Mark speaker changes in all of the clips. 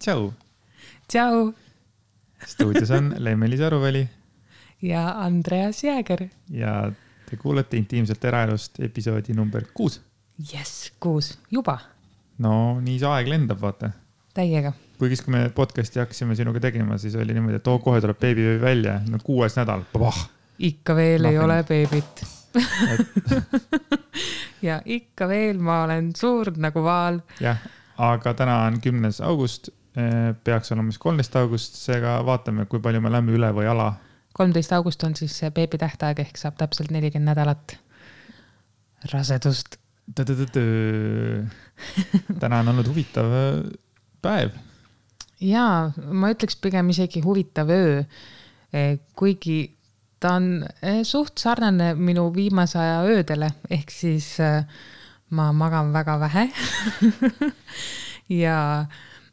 Speaker 1: tšau,
Speaker 2: tšau
Speaker 1: stuudios on Lemmi-Liis Aruväli
Speaker 2: ja Andreas Jääger.
Speaker 1: ja te kuulete Intiimselt eraelust episoodi number kuus.
Speaker 2: jess, kuus, juba.
Speaker 1: no nii see aeg lendab, vaata.
Speaker 2: täiega.
Speaker 1: kuigi siis, kui me podcast'i hakkasime sinuga tegema, siis oli niimoodi, et oo, kohe tuleb beebiöö välja, no kuues nädal,
Speaker 2: ikka veel Nothing. ei ole beebit ja ikka veel ma olen suur nagu vaal.
Speaker 1: jah, aga täna on kümnes august peaks olema siis kolmteist august, seega vaatame, kui palju me lähme üle või ala.
Speaker 2: kolmteist august on siis beebi tähtaeg ehk saab täpselt nelikümmend nädalat rasedust.
Speaker 1: täna on olnud huvitav äh, päev.
Speaker 2: ja ma ütleks pigem isegi huvitav öö. Eh, kuigi ta on suht sarnane minu viimase aja öödele, ehk siis äh, ma magan väga vähe ja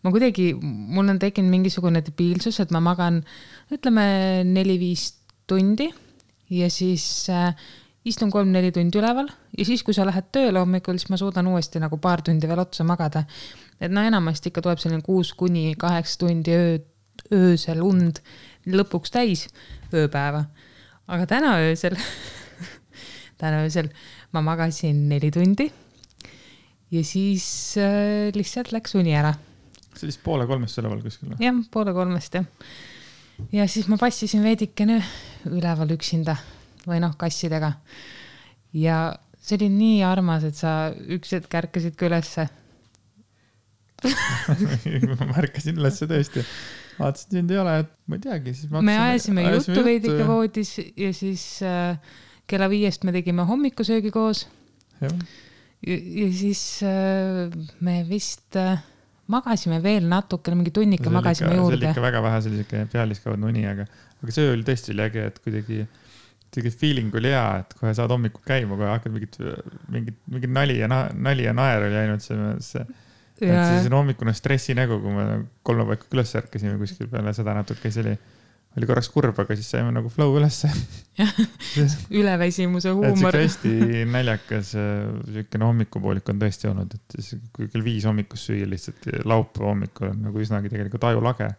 Speaker 2: ma kuidagi, mul on tekkinud mingisugune debiilsus, et ma magan, ütleme neli-viis tundi ja siis äh, istun kolm-neli tundi üleval ja siis, kui sa lähed tööle hommikul, siis ma suudan uuesti nagu paar tundi veel otsa magada. et no enamasti ikka tuleb selline kuus kuni kaheksa tundi öö, öösel und lõpuks täis ööpäeva. aga täna öösel täna öösel ma magasin neli tundi ja siis äh, lihtsalt läks uni ära
Speaker 1: see oli siis poole kolmest üleval kuskil või?
Speaker 2: jah, poole kolmest jah. ja siis ma passisin veidikene üleval üksinda või noh, kassidega. ja see oli nii armas, et sa üks hetk ärkasid ka ülesse
Speaker 1: ma märkasin ülesse tõesti, vaatasin, sind ei ole, et ma ei teagi, siis
Speaker 2: me ajasime juttu veidike ja... voodis ja siis äh, kella viiest me tegime hommikusöögi koos. Ja, ja siis äh, me vist äh, magasime veel natukene, mingi tunnika magasime ikka, juurde.
Speaker 1: see oli ikka väga vähe, see oli siuke pealiskaudne uni, aga, aga see oli tõesti oli äge, et kuidagi, kuidagi feeling oli hea, et kohe saad hommikul käima, kohe hakkad mingit, mingit, mingit nali ja nali ja naer oli ainult see, see et siis on hommikune stressinägu, kui me kolme paiku üles ärkasime kuskil peale seda natuke, siis oli oli korraks kurb, aga siis saime nagu flow ülesse.
Speaker 2: üleväsimuse huumor.
Speaker 1: hästi naljakas äh, siukene hommikupoolik on tõesti olnud, et siis kui kell viis hommikust süüa lihtsalt laupäeva hommikul on nagu üsnagi tegelikult ajulage.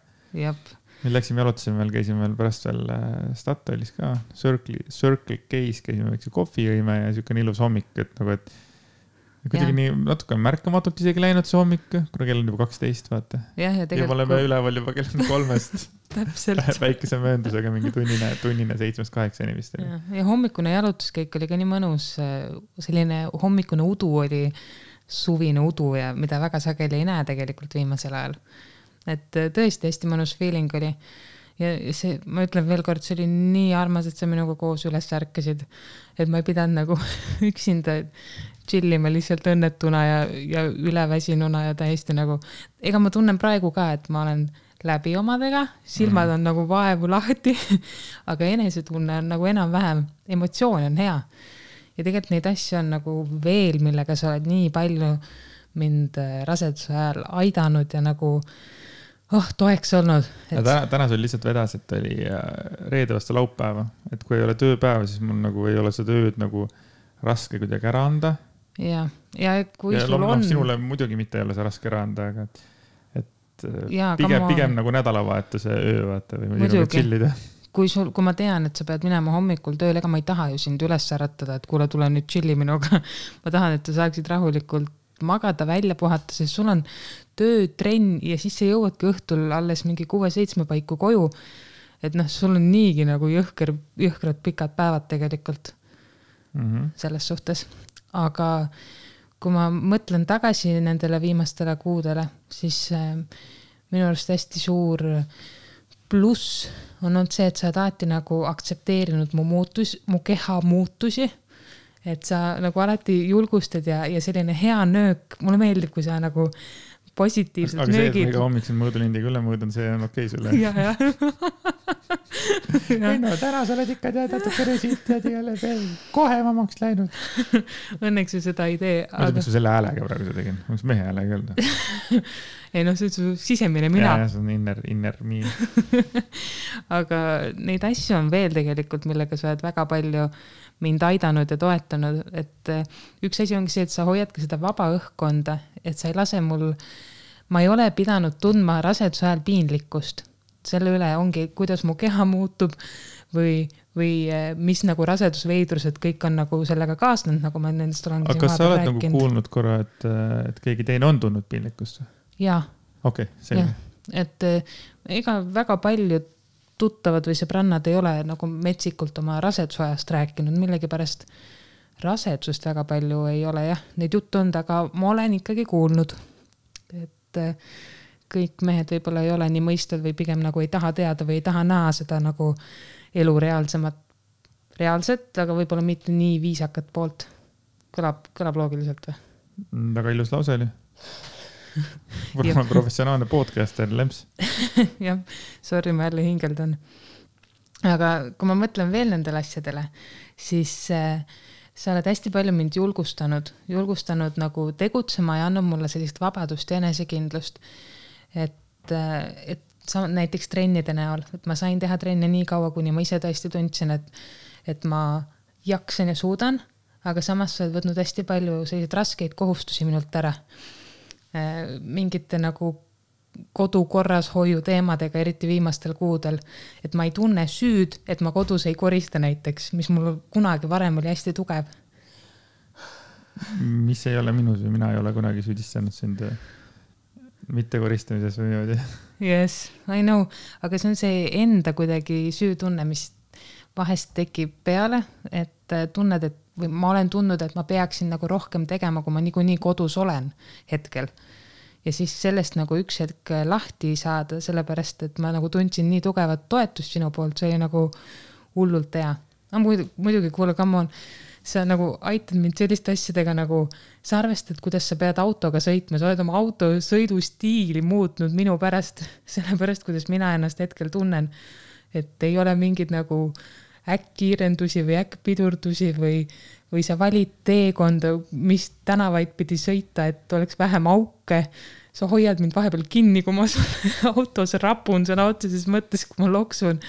Speaker 1: me läksime jalutasime veel, käisime veel pärast veel äh, Statoilis ka, Circle, Circle K-s käisime väikse kohvi jõime ja siukene ilus hommik, et nagu, et kuidagi nii natuke märkamatult isegi läinud see hommik, kuna kell on juba kaksteist, vaata.
Speaker 2: ja, ja tegelikult.
Speaker 1: me oleme üleval juba kell kolmest
Speaker 2: täpselt
Speaker 1: väikese mööndusega mingi tunnine, tunnine seitsmest kaheksani vist.
Speaker 2: ja, ja hommikune jalutuskäik oli ka nii mõnus, selline hommikune udu oli, suvine udu ja mida väga sageli ei näe tegelikult viimasel ajal. et tõesti hästi mõnus feeling oli ja see, ma ütlen veel kord, see oli nii armas, et sa minuga koos üles ärkasid. et ma ei pidanud nagu üksinda chill ima lihtsalt õnnetuna ja, ja üleväsinuna ja täiesti nagu, ega ma tunnen praegu ka, et ma olen läbi omadega, silmad mm. on nagu vaevu lahti aga enesetunne on nagu enam-vähem, emotsioon on hea. ja tegelikult neid asju on nagu veel, millega sa oled nii palju mind äh, raseduse ajal aidanud ja nagu oh, toeks olnud
Speaker 1: et.... täna, täna sul lihtsalt vedas, et oli äh, reede vastu laupäeva, et kui ei ole tööpäeva, siis mul nagu ei ole seda ööd nagu raske kuidagi ära anda
Speaker 2: ja, ja kui
Speaker 1: ja,
Speaker 2: sul on.
Speaker 1: sinule muidugi mitte ei ole see raske ära anda, aga et, et ja, pigem, pigem nagu nädalavahetuse öö vaata või muidugi chill ida
Speaker 2: kui sul, kui ma tean, et sa pead minema hommikul tööle, ega ma ei taha ju sind üles äratada, et kuule, tule nüüd chill'i minuga ma tahan, et sa saaksid rahulikult magada, välja puhata, sest sul on töö, trenn ja siis sa jõuadki õhtul alles mingi kuue-seitsme paiku koju. et noh, sul on niigi nagu jõhker, jõhkrad pikad päevad tegelikult mm. -hmm. selles suhtes, aga kui ma mõtlen tagasi nendele viimastele kuudele, siis äh, minu arust hästi suur pluss on olnud see, et sa oled alati nagu aktsepteerinud mu muutus, mu keha muutusi. et sa nagu alati julgustad ja, ja selline hea nöök, mulle meeldib, kui sa nagu positiivsed
Speaker 1: aga nöögid. aga see, et ma iga hommik sind mõõdulindiga üle mõõdan, see on okei okay sulle?
Speaker 2: jah, jah
Speaker 1: ei no täna sa oled ikka tead natukene siit ja jälle veel kohemamaks läinud.
Speaker 2: Õnneks ju seda ei tee.
Speaker 1: ma ei tea, miks ma selle häälega praegu seda tegin, miks mehe häälega ei olnud
Speaker 2: ei noh, see on su sisemine mina.
Speaker 1: ja, ja see on inner, inner me
Speaker 2: aga neid asju on veel tegelikult, millega sa oled väga palju mind aidanud ja toetanud, et üks asi ongi see, et sa hoiadki seda vaba õhkkonda, et sa ei lase mul ma ei ole pidanud tundma raseduse ajal piinlikkust. Selle üle ongi, kuidas mu keha muutub või, või eh, mis nagu rasedusveidrused kõik on nagu sellega kaasnenud, nagu ma nendest olen.
Speaker 1: aga kas sa oled rääkinud. nagu kuulnud korra, et, et keegi teine on tundnud piinlikkust?
Speaker 2: jaa.
Speaker 1: okei okay,, selge.
Speaker 2: et eh, ega väga paljud tuttavad või sõbrannad ei ole nagu metsikult oma rasedusajast rääkinud, millegipärast rasedusest väga palju ei ole jah, neid jutte olnud, aga ma olen ikkagi kuulnud. et eh, kõik mehed võib-olla ei ole nii mõistvad või pigem nagu ei taha teada või ei taha näha seda nagu elu reaalsemat, reaalset, aga võib-olla mitte nii viisakat poolt. kõlab, kõlab loogiliselt või?
Speaker 1: väga ilus lause oli võib-olla professionaalne podcaster, Lemps
Speaker 2: jah, sorry, ma jälle hingeldan. aga kui ma mõtlen veel nendele asjadele, siis äh, sa oled hästi palju mind julgustanud, julgustanud nagu tegutsema ja andnud mulle sellist vabadust ja enesekindlust. Et, et sa näiteks trennide näol, et ma sain teha trenne nii kaua, kuni ma ise tõesti tundsin, et, et ma jaksan ja suudan, aga samas sa oled võtnud hästi palju selliseid raskeid kohustusi minult ära mingite nagu kodu korrashoiu teemadega, eriti viimastel kuudel. et ma ei tunne süüd, et ma kodus ei korista näiteks, mis mul kunagi varem oli hästi tugev.
Speaker 1: mis ei ole minus või mina ei ole kunagi süüdistanud sind äh, mittekoristamises või niimoodi.
Speaker 2: Yes, I know, aga see on see enda kuidagi süütunne, mis vahest tekib peale, et äh, tunned, et või ma olen tundnud, et ma peaksin nagu rohkem tegema, kui ma niikuinii kodus olen hetkel. ja siis sellest nagu üks hetk lahti saada, sellepärast et ma nagu tundsin nii tugevat toetust sinu poolt, see oli nagu hullult hea. no muidu, muidugi, kuule, come on, sa nagu aitad mind selliste asjadega nagu, sa arvestad, kuidas sa pead autoga sõitma, sa oled oma auto sõidustiili muutnud minu pärast, sellepärast, kuidas mina ennast hetkel tunnen. et ei ole mingid nagu äkkkiirendusi või äkkpidurdusi või, või sa valid teekonda, mis tänavaid pidi sõita, et oleks vähem auke. sa hoiad mind vahepeal kinni, kui ma autos rapun sõna otseses mõttes, kui ma loksun.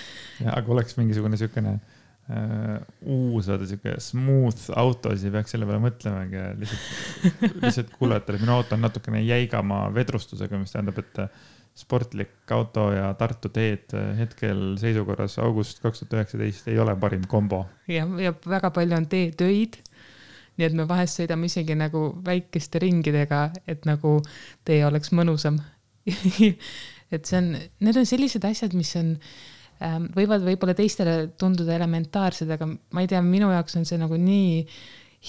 Speaker 1: aga oleks mingisugune siukene uh, uus, vaata siuke smooth auto, siis ei peaks selle peale mõtlemagi ja lihtsalt, lihtsalt kuulata, et minu auto on natukene jäigama vedrustusega, mis tähendab, et sportlik auto ja Tartu teed hetkel seisukorras august kaks tuhat üheksateist ei ole parim kombo.
Speaker 2: ja, ja väga palju on teetöid. nii et me vahest sõidame isegi nagu väikeste ringidega, et nagu tee oleks mõnusam et see on, need on sellised asjad, mis on võivad võib-olla teistele tunduda elementaarsed, aga ma ei tea, minu jaoks on see nagu nii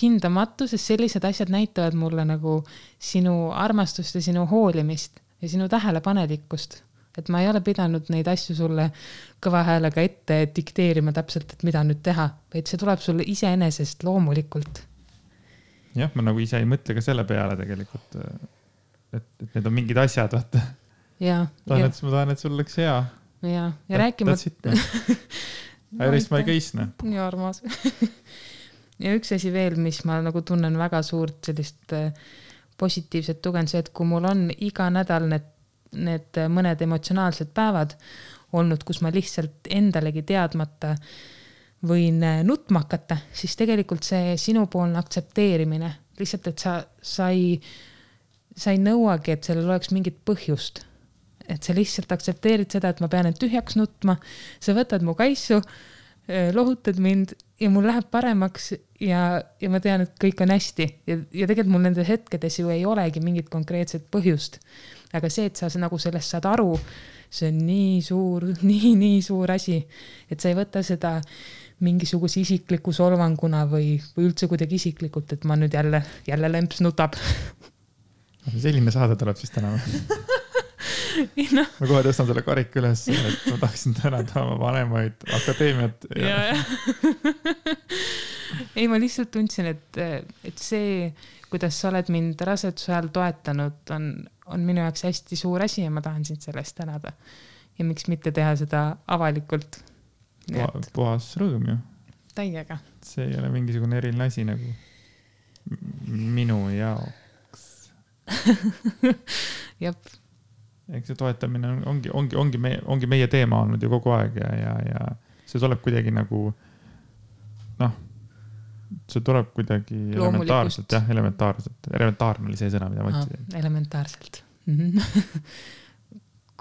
Speaker 2: hindamatu, sest sellised asjad näitavad mulle nagu sinu armastust ja sinu hoolimist ja sinu tähelepanelikkust. et ma ei ole pidanud neid asju sulle kõva häälega ette dikteerima täpselt, et mida nüüd teha, vaid see tuleb sulle iseenesest loomulikult.
Speaker 1: jah, ma nagu ise ei mõtle ka selle peale tegelikult. et, et need on mingid asjad, vaata. tahan, et ma tahan, et sul oleks hea.
Speaker 2: Ja, ja rääkimata.
Speaker 1: I rest my case, noh.
Speaker 2: nii armas ja üks asi veel, mis ma nagu tunnen väga suurt sellist äh, positiivset tuge on see, et kui mul on iga nädal need, need mõned emotsionaalsed päevad olnud, kus ma lihtsalt endalegi teadmata võin nutma hakata, siis tegelikult see sinupoolne aktsepteerimine, lihtsalt, et sa, sa ei, sa ei nõuagi, et sellel oleks mingit põhjust. Et sa lihtsalt aktsepteerid seda, et ma pean end tühjaks nutma, sa võtad mu kaisu, lohutad mind ja mul läheb paremaks ja, ja ma tean, et kõik on hästi ja, ja tegelikult mul nendes hetkedes ju ei olegi mingit konkreetset põhjust. aga see, et sa nagu sellest saad aru, see on nii suur, nii, nii suur asi, et sa ei võta seda mingisuguse isikliku solvanguna või, või üldse kuidagi isiklikult, et ma nüüd jälle, jälle lemps nutab.
Speaker 1: selline saade tuleb siis täna või? no. ma kohe tõstan selle karika üles, et ma tahaksin tänada oma vanemaid, akadeemiat
Speaker 2: ja, ja, ei, ma lihtsalt tundsin, et, et see, kuidas sa oled mind raseduse ajal toetanud, on, on minu jaoks hästi suur asi ja ma tahan sind selle eest tänada. ja miks mitte teha seda avalikult.
Speaker 1: Et... puhas rõõm ju.
Speaker 2: täiega.
Speaker 1: see ei ole mingisugune eriline asi nagu minu jaoks
Speaker 2: jep
Speaker 1: eks see toetamine on, ongi, ongi, ongi meie, ongi meie teema olnud ju kogu aeg ja, ja, ja see tuleb kuidagi nagu noh, see tuleb kuidagi elementaarselt, jah, elementaarselt, elementaarne oli see sõna, mida ma ütlesin.
Speaker 2: elementaarselt.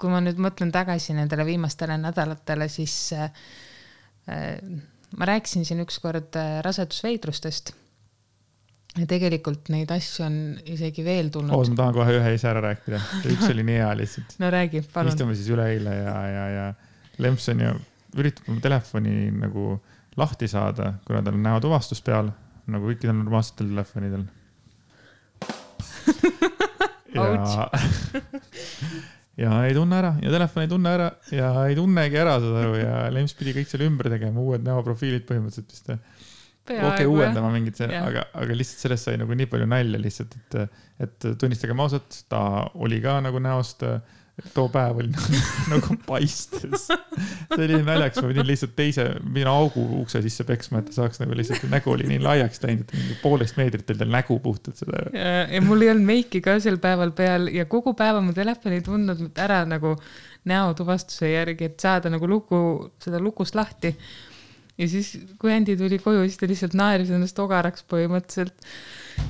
Speaker 2: kui ma nüüd mõtlen tagasi nendele viimastele nädalatele, siis äh, ma rääkisin siin ükskord äh, rasedusveidrustest. Ja tegelikult neid asju on isegi veel tulnud.
Speaker 1: oot, ma tahan kohe ühe ise ära rääkida, üks oli nii hea lihtsalt.
Speaker 2: no räägi, palun.
Speaker 1: istume siis üleeile ja, ja, ja Lemps on ju, üritab oma telefoni nagu lahti saada, kuna tal on näotuvastus peal, nagu kõikidel normaalsetel telefonidel ja ja ei tunne ära ja telefon ei tunne ära ja ei tunnegi ära, saad aru, ja Lems pidi kõik selle ümber tegema, uued näoprofiilid põhimõtteliselt vist. Okei okay,, uuendama mingit, aga, aga lihtsalt sellest sai nagu nii palju nalja lihtsalt, et, et tunnistagem ausalt, ta oli ka nagu näost too päev oli nagu, nagu paistes. see oli naljakas, ma pidin lihtsalt teise, mina augu ukse sisse peksma, et ta saaks nagu lihtsalt, nägu oli nii laiaks läinud, et mingi poolest meetrit oli tal nägu puhtalt seda.
Speaker 2: ja, mul ei olnud meiki ka sel päeval peal ja kogu päeva mu telefon ei tundnud ära nagu näotuvastuse järgi, et saada nagu luku, seda lukust lahti. Ja siis, kui Andi tuli koju, siis ta lihtsalt naeris ennast ogaraks põhimõtteliselt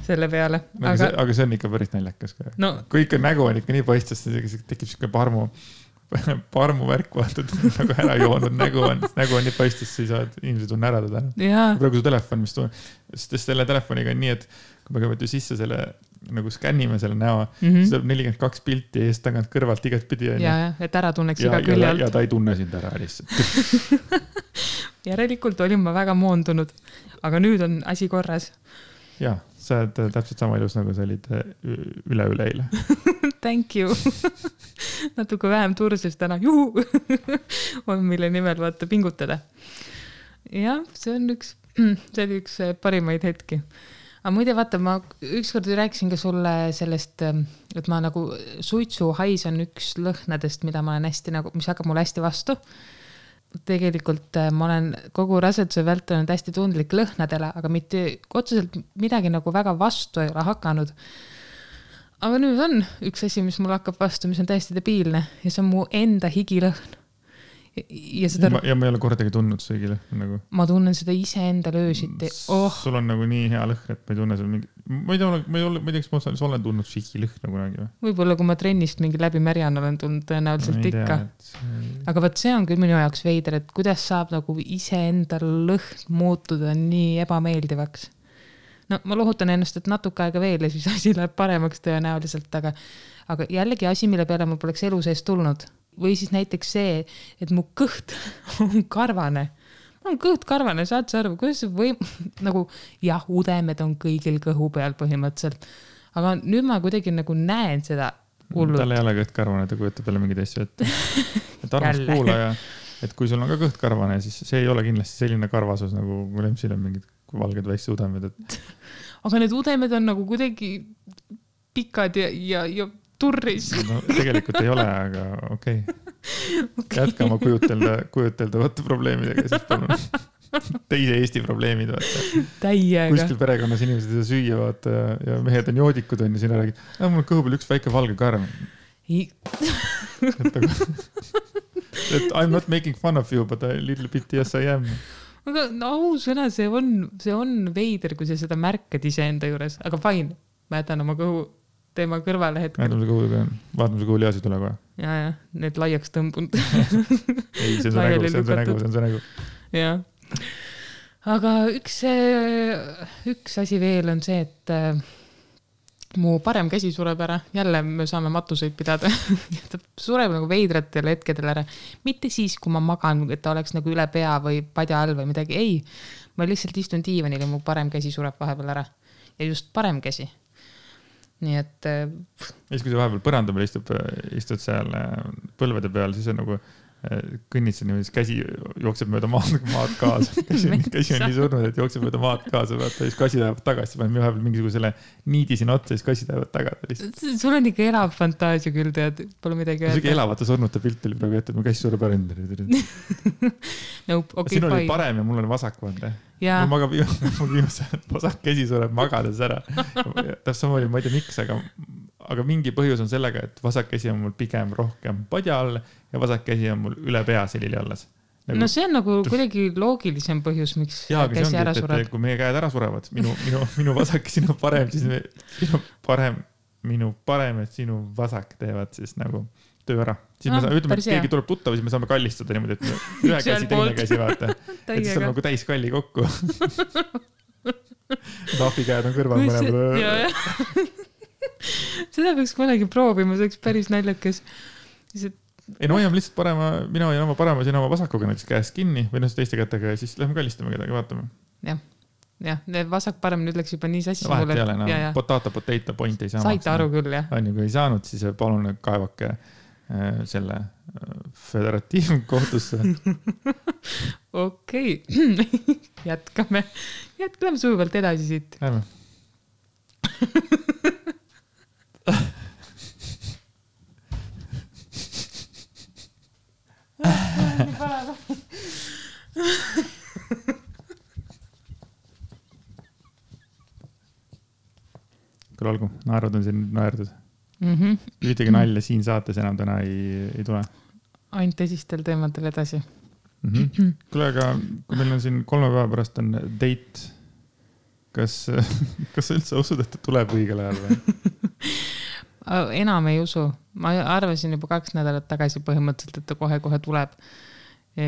Speaker 2: selle peale.
Speaker 1: aga, aga... aga see on ikka päris naljakas ka no.. kui ikka nägu on ikka nii paistes, tekib siuke parmu, parmu värk, vaata, nagu ära joonud nägu on, nägu on nii paistes, siis saad, inimesed tunne ära teda. praegu su telefon, mis tunneb, sest selle telefoniga on nii, et kui me kõigepealt ju sisse selle nagu skännime selle näo mm, -hmm. siis tuleb nelikümmend kaks pilti eest-tagant kõrvalt igatpidi.
Speaker 2: ja, ja, et ära tunneks iga külje alt.
Speaker 1: ja ta ei tunne sind ära lihtsalt
Speaker 2: järelikult olin ma väga moondunud, aga nüüd on asi korras.
Speaker 1: ja, sa oled täpselt sama ilus, nagu sa olid äh, üle-üleeile
Speaker 2: Thank you natuke vähem turses täna, juhu on, mille nimel vaata pingutada. jah, see on üks, see oli üks äh, parimaid hetki. aga muide, vaata, ma ükskord rääkisin ka sulle sellest, ähm, et ma nagu suitsuhais on üks lõhnadest, mida ma olen hästi nagu, mis hakkab mulle hästi vastu tegelikult äh, ma olen kogu raseduse vältel olnud hästi tundlik lõhnadele, aga mitte otseselt midagi nagu väga vastu ei ole hakanud. aga nüüd on üks asi, mis mul hakkab vastu, mis on täiesti debiilne ja see on mu enda higilõhn
Speaker 1: ja seda. ja ma ei ole kordagi tundnud söögile nagu.
Speaker 2: ma tunnen seda iseenda löösiti oh..
Speaker 1: sul on nagu nii hea lõhn, et ma ei tunne seal mingi, ma ei tea, ma ei ole, ma ei tea, kas ma olen tundnud sihilõhna kunagi või?
Speaker 2: võib-olla, kui ma trennist mingi läbi märjan olen tundnud, tõenäoliselt no, ikka. See... aga vot see on küll minu jaoks veider, et kuidas saab nagu iseenda lõhn muutuda nii ebameeldivaks. no ma lohutan ennast, et natuke aega veel ja siis asi läheb paremaks tõenäoliselt, aga, aga jällegi asi, mille peale mul poleks elu sees tulnud või siis näiteks see, et mu kõht on karvane. mul on kõht karvane, saad sa aru, kuidas või nagu jah, udemed on kõigil kõhu peal põhimõtteliselt, aga nüüd ma kuidagi nagu näen seda
Speaker 1: hullult. tal ei ole kõht karvane, ta kujutab jälle mingeid asju ette. et armas kuulaja, et kui sul on ka kõht karvane, siis see ei ole kindlasti selline karvasus nagu Lemsil on mingid valged väiksed udemed, et.
Speaker 2: aga need udemed on nagu kuidagi pikad ja, ja, ja turris
Speaker 1: no tegelikult ei ole, aga okei okay. okay.. jätka oma kujutelda, kujuteldavate probleemidega siis palun teise Eesti probleemid, vaata.
Speaker 2: täiega.
Speaker 1: kuskil perekonnas inimesed ei saa süüa, vaata ja, mehed on joodikud onju, sina räägid, mul on kõhu peal üks väike valge karm. et nagu, et I m not making fun of you, but a little bit yes I am
Speaker 2: aga no ausõna, see on, see on veider, kui sa seda märkad iseenda juures, aga fine, ma jätan oma kõhu teema kõrvale hetkel.
Speaker 1: vaatame, see kuulib, vaatame, see kuulib ei tule kohe.
Speaker 2: ja, ja need laiaks tõmbunud
Speaker 1: ei, see on see nägu, see on see nägu, see on see nägu.
Speaker 2: jah. aga üks, üks asi veel on see, et äh, mu parem käsi sureb ära, jälle me saame matuseid pidada ta sureb nagu veidratel hetkedel ära. mitte siis, kui ma magan, et ta oleks nagu üle pea või padja all või midagi, ei. ma lihtsalt istun diivanil ja mu parem käsi sureb vahepeal ära. ja just parem käsi nii et.
Speaker 1: ja siis, kui sa vahepeal põranda peal istud, istud seal äh, põlvede peal, siis on nagu sa niimoodi, siis käsi jookseb mööda maad, maad kaasa. käsi on, käsi on nii surnud, et jookseb mööda maad kaasa, vaata, siis kassid lähevad tagasi, paneme vahepeal mingisugusele niidi sinna otsa, siis kassid lähevad tagasi lihtsalt.
Speaker 2: sul on ikka elav fantaasia küll, tead, pole midagi
Speaker 1: öelda. sihuke elavate surnute pilt oli praegu ette, et mu käsi sureb ära enda.
Speaker 2: Nope, okay,
Speaker 1: sinul oli parem ja mul on vasak, vaata. mul magab, mul viimasel vasak käsi sureb magades ära. täpselt samamoodi, ma ei tea, miks, aga aga mingi põhjus on sellega, et vasak käsi on mul pigem rohkem padja all ja vasak käsi on mul üle pea selili alles
Speaker 2: nagu.... no see on nagu kuidagi loogilisem põhjus, miks
Speaker 1: Jaa, käsi ära sureb. kui meie käed ära surevad, minu, minu, minu vasak ja sinu parem, siis me, sinu parem minu parem ja sinu vasak teevad siis nagu töö ära. siis no, me saame, ütleme, et keegi tuleb tuttav, siis me saame kallistada niimoodi, et ühe käsi, teine käsi, vaata. et siis on nagu täis kalli kokku tahvikäed on kõrval mõlemal.
Speaker 2: seda peaks kunagi proovima, see oleks päris naljakas.
Speaker 1: et ei no hoiame lihtsalt parema, mina hoian oma parema sina oma vasakuga näiteks käest kinni või noh, teiste kätega ja siis lähme kallistame kedagi, vaatame.
Speaker 2: jah jah, vasak-parem nüüd läks juba nii sassi.
Speaker 1: vahet ei ole, no potato, potato, point ei saa.
Speaker 2: saite aru küll, jah?
Speaker 1: on ju, kui ei saanud, siis palun kaevake äh, selle äh, föderatiivkohtusse
Speaker 2: okei, jätkame, jätkame sujuvalt edasi siit.
Speaker 1: Lähme nii põnev kuule olgu, naerud on siin naerdud mm. -hmm. ühtegi nalja siin saates enam täna ei, ei tule.
Speaker 2: ainult tõsistel teemadel edasi
Speaker 1: mm. -hmm. kuule, aga kui meil on siin kolme päeva pärast on date, kas, kas sa üldse usud, et ta tuleb õigel ajal või
Speaker 2: enam ei usu, ma arvasin juba kaks nädalat tagasi põhimõtteliselt, et ta kohe-kohe tuleb. E,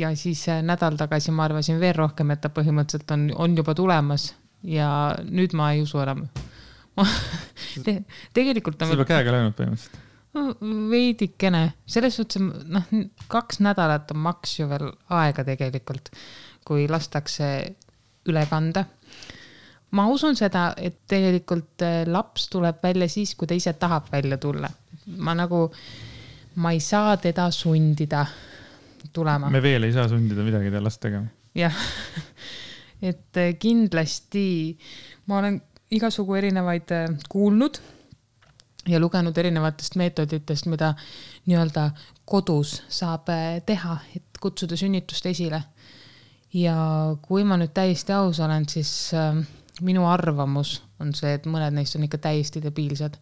Speaker 2: ja siis nädal tagasi ma arvasin veel rohkem, et ta põhimõtteliselt on, on juba tulemas ja nüüd ma ei usu enam Te, tegelikult
Speaker 1: on. sa oled käega löönud põhimõtteliselt
Speaker 2: no,? veidikene, selles suhtes, noh, kaks nädalat on maks ju veel aega tegelikult, kui lastakse üle kanda. Ma usun seda, et tegelikult eh, laps tuleb välja siis, kui ta ise tahab välja tulla. ma nagu, ma ei saa teda sundida tulema.
Speaker 1: me veel ei saa sundida midagi last tegema.
Speaker 2: jah, et eh, kindlasti ma olen igasugu erinevaid äh, kuulnud ja lugenud erinevatest meetoditest, mida nii-öelda kodus saab äh, teha, et kutsuda sünnitust esile. ja kui ma nüüd täiesti aus olen, siis äh, minu arvamus on see, et mõned neist on ikka täiesti debiilsed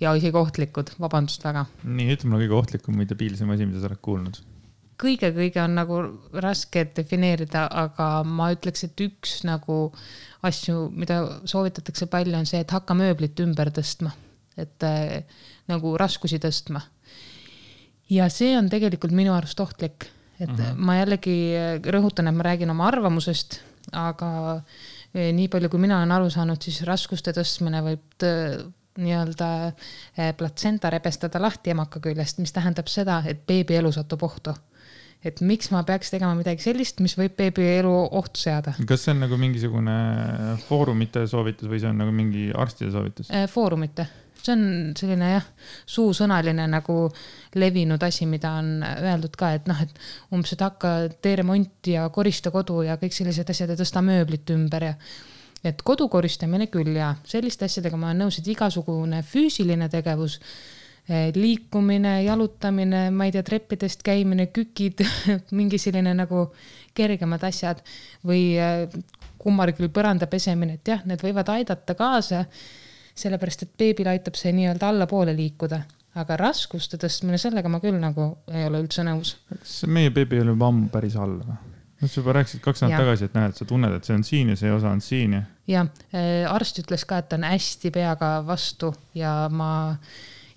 Speaker 2: ja isegi ohtlikud, vabandust väga.
Speaker 1: nii, ütle mulle kõige ohtlikum või debiilsem asi, mida sa oled kuulnud
Speaker 2: kõige-kõige on nagu raske defineerida, aga ma ütleks, et üks nagu asju, mida soovitatakse palju, on see, et hakka mööblit ümber tõstma, et äh, nagu raskusi tõstma. ja see on tegelikult minu arust ohtlik, et mhm. -huh. ma jällegi rõhutan, et ma räägin oma arvamusest, aga eh, nii palju, kui mina olen aru saanud, siis raskuste tõstmine võib nii-öelda eh, platsenta rebestada lahti emaka küljest, mis tähendab seda, et beebi elu satub ohtu et miks ma peaks tegema midagi sellist, mis võib beebi elu ohtu seada.
Speaker 1: kas see on nagu mingisugune foorumite soovitus või see on nagu mingi arstide soovitus?
Speaker 2: Äh, foorumite, see on selline jah, suusõnaline nagu levinud asi, mida on öeldud ka, et noh, et umbes, et hakka, tee remonti ja korista kodu ja kõik sellised asjad ja tõsta mööblit ümber ja et kodu koristamine küll ja selliste asjadega ma olen nõus, et igasugune füüsiline tegevus Eh, liikumine, jalutamine, ma ei tea, treppidest käimine, kükid mingi selline nagu kergemad asjad või eh, kummargi põranda pesemine, et jah, need võivad aidata kaasa. Sellepärast, et beebil aitab see nii-öelda allapoole liikuda, aga raskuste tõstmine, sellega ma küll nagu ei ole üldse nõus.
Speaker 1: kas meie beebi oli juba ammu päris all või? no sa juba rääkisid kaks nädalat tagasi, et näed, sa tunned, et see on siin ja see osa on siin ja.
Speaker 2: jah, eh, arst ütles ka, et ta on hästi peaga vastu ja ma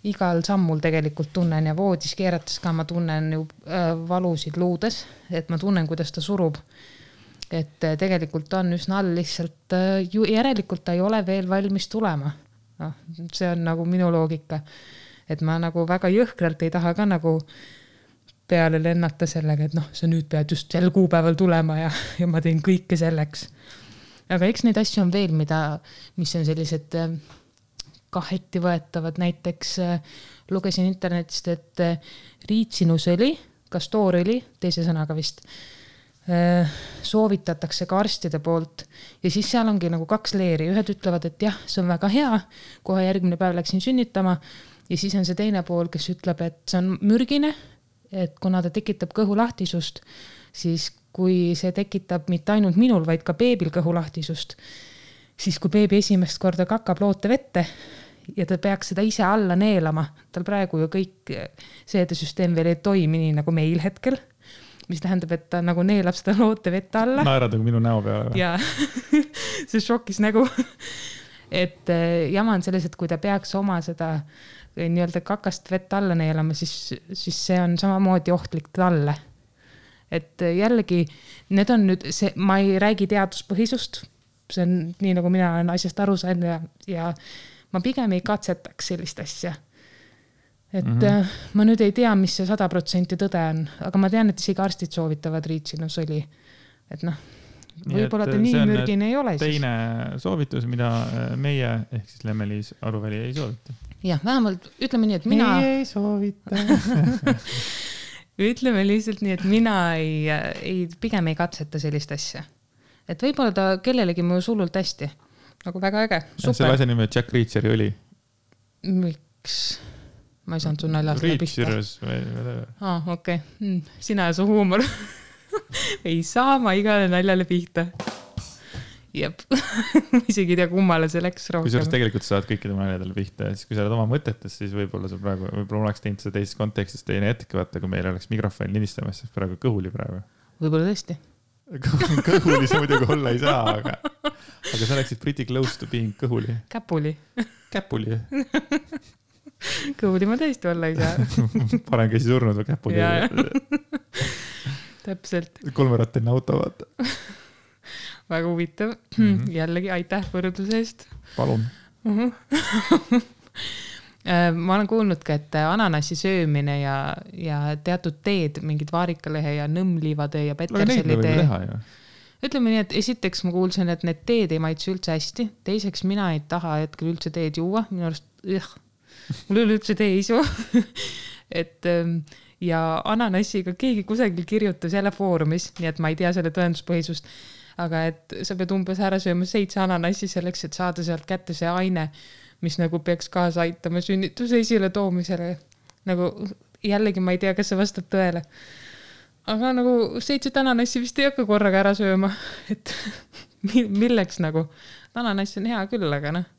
Speaker 2: igal sammul tegelikult tunnen ja voodis keerates ka ma tunnen ju äh, valusid luudes, et ma tunnen, kuidas ta surub. et äh, tegelikult on üsna all, lihtsalt ju järelikult ta ei ole veel valmis tulema. Noh, see on nagu minu loogika. et ma nagu väga jõhkralt ei taha ka nagu peale lennata sellega, et noh, sa nüüd pead just sel kuupäeval tulema ja, ja ma teen kõike selleks. aga eks neid asju on veel, mida, mis on sellised kaheti võetavad, näiteks äh, lugesin internetist, et äh, riitsinusõli, kastoorõli, teise sõnaga vist, äh, soovitatakse ka arstide poolt ja siis seal ongi nagu kaks leeri, ühed ütlevad, et jah, see on väga hea, kohe järgmine päev läksin sünnitama ja siis on see teine pool, kes ütleb, et see on mürgine, et kuna ta tekitab kõhulahtisust, siis kui see tekitab mitte ainult minul, vaid ka beebil kõhulahtisust, siis kui beebi esimest korda kakab lootevette, ja ta peaks seda ise alla neelama. tal praegu ju kõik seedesüsteem veel ei toimi nii nagu meil hetkel. Mis tähendab, et ta nagu neelab seda lootevett alla.
Speaker 1: naerad nagu minu näo peale
Speaker 2: või? jaa see šokis nägu et äh, jama on selles, et kui ta peaks oma seda äh, nii-öelda kakast vett alla neelama, siis, siis see on samamoodi ohtlik talle. et äh, jällegi, need on nüüd see, ma ei räägi teaduspõhisust, see on nii, nagu mina olen asjast aru saanud ja, ja ma pigem ei katsetaks sellist asja et mm -hmm. ma nüüd ei tea, mis see sada protsenti tõde on, aga ma tean, et isegi arstid soovitavad riitsinusõli. et noh, võib-olla ta nii mürgine ei ole
Speaker 1: siis. teine soovitus, mida äh, meie ehk siis Lemmeliis Aruväli ei soovita.
Speaker 2: jah, vähemalt ütleme nii, et mina.
Speaker 1: meie ei soovita
Speaker 2: ütleme lihtsalt nii, et mina ei, ei, pigem ei katseta sellist asja. et võib-olla ta kellelegi mõjus hullult hästi, nagu väga äge.
Speaker 1: selle asja nimi on Jack Reacheri õli.
Speaker 2: miks? Ma ei saanud su naljast
Speaker 1: pihta.
Speaker 2: aa, okei okay. mm,, sina ja su huumor ei saa ma igale naljale pihta. jep ma isegi ei tea, kummale see läks rohkem.
Speaker 1: kusjuures tegelikult sa saad kõikidele naljadele pihta siis, kui sa oled oma mõtetes, siis võib-olla sa praegu, võib-olla oleks teinud seda teises kontekstis teine hetk, vaata, kui meil oleks mikrofon lindistamas, siis praegu kõhuli praegu.
Speaker 2: võib-olla tõesti
Speaker 1: kõhuli sa muidugi olla ei saa, aga, aga sa oleksid pretty close to being kõhuli.
Speaker 2: käpuli.
Speaker 1: käpuli
Speaker 2: kõhuli ma tõesti olla ei saa
Speaker 1: parem käsi surnud või käpuli.
Speaker 2: täpselt.
Speaker 1: kolmerattaline auto, vaata
Speaker 2: väga huvitav mm. -hmm. jällegi aitäh võrdluse eest.
Speaker 1: palun uh.
Speaker 2: -huh. ma olen kuulnud ka, et ananassi söömine ja, ja teatud teed, mingid vaarikalehe ja nõmmliivatee ja peterseli tee. ütleme nii, et esiteks ma kuulsin, et need teed ei maitse üldse hästi, teiseks mina ei taha hetkel üldse teed juua, minu arust mul ole üldse teisu et ähm, ja ananassiga keegi kusagil kirjutas jälle foorumis, nii et ma ei tea selle tõenduspõhisust. aga et sa pead umbes ära sööma seitse ananassi selleks, et saada sealt kätte see aine, mis nagu peaks kaasa aitama sünnituse esiletoomisele. nagu jällegi ma ei tea, kas see vastab tõele. aga nagu seitset ananassi vist ei hakka korraga ära sööma, et milleks nagu. ananass on hea küll, aga noh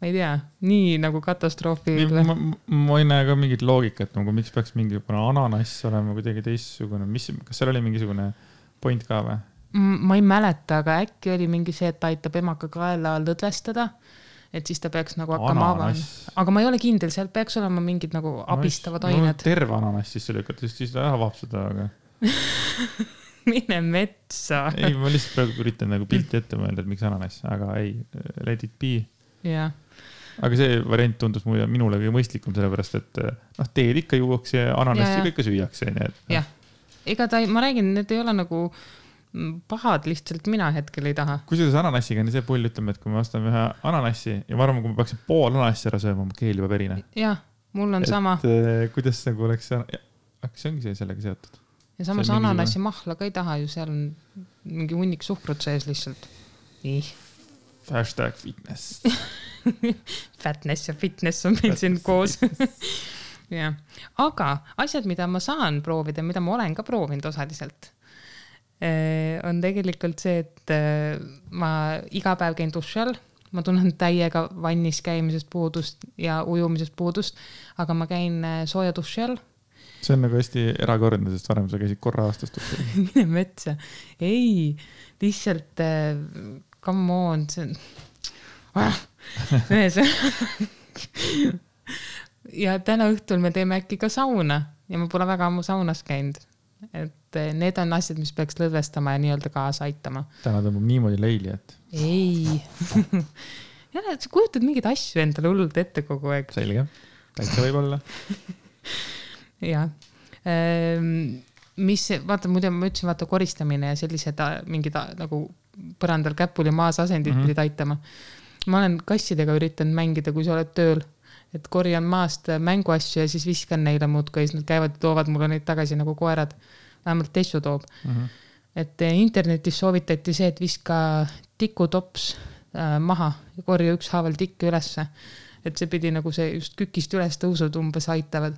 Speaker 2: ma ei tea, nii nagu katastroofile.
Speaker 1: ma, ma ei näe ka mingit loogikat nagu, miks peaks mingisugune ananass olema kuidagi teistsugune, mis, kas seal oli mingisugune point ka või?
Speaker 2: ma ei mäleta, aga äkki oli mingi see, et ta aitab emakakaela lõdvestada. et siis ta peaks nagu hakkama avama. aga ma ei ole kindel, seal peaks olema mingid nagu abistavad no, ained no,.
Speaker 1: terve ananass sisse lükata, siis ta avab seda, aga
Speaker 2: mine metsa
Speaker 1: ei, ma lihtsalt praegu üritan nagu pilti ette mõelda, et miks ananass, aga ei, let it be.
Speaker 2: jah
Speaker 1: aga see variant tundus mulle, minule kõige mõistlikum, sellepärast et noh, teed ikka juuakse ja ananassi ka ikka süüakse, onju.
Speaker 2: Noh. jah, ega ta, ma räägin, need ei ole nagu pahad, lihtsalt mina hetkel ei taha.
Speaker 1: kusjuures ananassiga on see pull, ütleme, et kui me ostame ühe ananassi ja ma arvan, kui ma peaksin pool ananassi ära sööma, mu keel juba verine.
Speaker 2: jah, mul on
Speaker 1: et,
Speaker 2: sama.
Speaker 1: Eh, kuidas nagu oleks, aga see ongi see sellega seotud.
Speaker 2: ja samas ananassi mahla ka ei taha ju, seal on mingi hunnik suhkrut sees lihtsalt. nii.
Speaker 1: Hashtag fitness.
Speaker 2: Fatness ja fitness on meil siin koos. jah, aga asjad, mida ma saan proovida, mida ma olen ka proovinud osaliselt, eh, on tegelikult see, et eh, ma iga päev käin duši all, ma tunnen täiega vannis käimisest puudust ja ujumisest puudust, aga ma käin eh, sooja duši all
Speaker 1: see on nagu hästi erakordne, sest varem sa käisid korra aastas duši all
Speaker 2: mine metsa, ei, lihtsalt come on, see on ah, ja täna õhtul me teeme äkki ka sauna ja ma pole väga ammu saunas käinud. et eh, need on asjad, mis peaks lõdvestama ja nii-öelda kaasa aitama.
Speaker 1: täna tõmbab niimoodi leili, et.
Speaker 2: ei jälle, sa kujutad mingeid asju endale hullult ette kogu aeg.
Speaker 1: selge, täitsa võib-olla
Speaker 2: jah ehm, mis, vaata muidu ma ütlesin, vaata koristamine ja sellised mingid nagu põrandal käpuli maas asendid mm -hmm. pidid aitama ma olen kassidega üritanud mängida, kui sa oled tööl, et korjan maast mänguasju ja siis viskan neile muudkui ja siis nad käivad ja toovad mulle neid tagasi nagu koerad. vähemalt Tessu toob mm. -hmm. et eh, internetis soovitati see, et viska tikutops äh, maha ja korja ükshaaval tikke ülesse. et see pidi nagu see just kükist üles tõusud umbes aitavad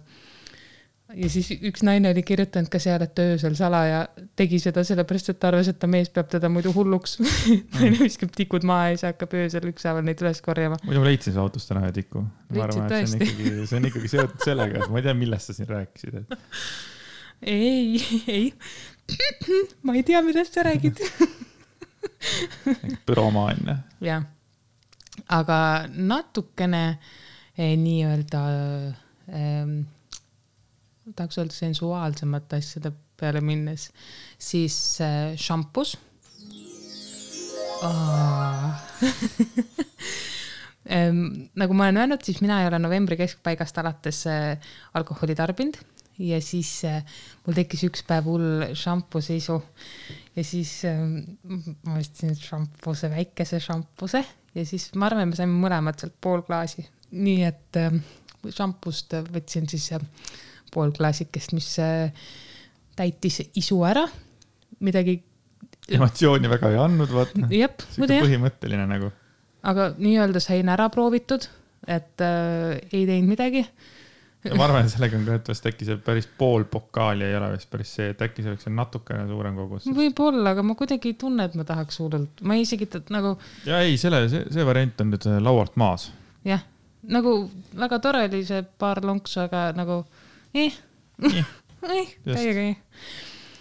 Speaker 2: ja siis üks naine oli kirjutanud ka seal, et öösel salaja tegi seda sellepärast, et ta arvas, et ta mees peab teda muidu hulluks naine viskab tikud maha ja siis hakkab öösel ükshaaval neid üles korjama.
Speaker 1: muidu ma leidsin su autost täna ühe tiku. ma arvan, et see on ikkagi, see on ikkagi seotud sellega, ma ei tea, millest sa siin rääkisid et....
Speaker 2: ei, ei. ma ei tea, millest sa räägid
Speaker 1: büromaa on ju.
Speaker 2: jah aga natukene eh, nii-öelda eh, tahaks öelda sensuaalsemate asjade peale minnes, siis äh, šampus oh. nagu ma olen öelnud, siis mina ei ole novembri keskpaigast alates äh, alkoholi tarbinud ja siis äh, mul tekkis üks päev hull šampuseisu ja siis äh, ma ostsin šampuse, väikese šampuse ja siis ma arvan, me saime mõlemad sealt pool klaasi, nii et äh, šampust võtsin siis pool klaasikest, mis äh, täitis isu ära, midagi.
Speaker 1: emotsiooni väga ei andnud, vaata. põhimõtteline nagu.
Speaker 2: aga nii-öelda sain ära proovitud, et äh, ei teinud midagi.
Speaker 1: ma arvan, et sellega on ka, et vast äkki see päris pool pokaali ei ole vist päris see, et äkki see oleks natukene suurem kogus.
Speaker 2: võib-olla, aga ma kuidagi ei tunne, et ma tahaks hullult, ma isegi nagu.
Speaker 1: ja ei, selle, see, see variant on nüüd laualt maas.
Speaker 2: jah, nagu väga tore oli see paar lonksu, aga nagu eh, eh täiega ei.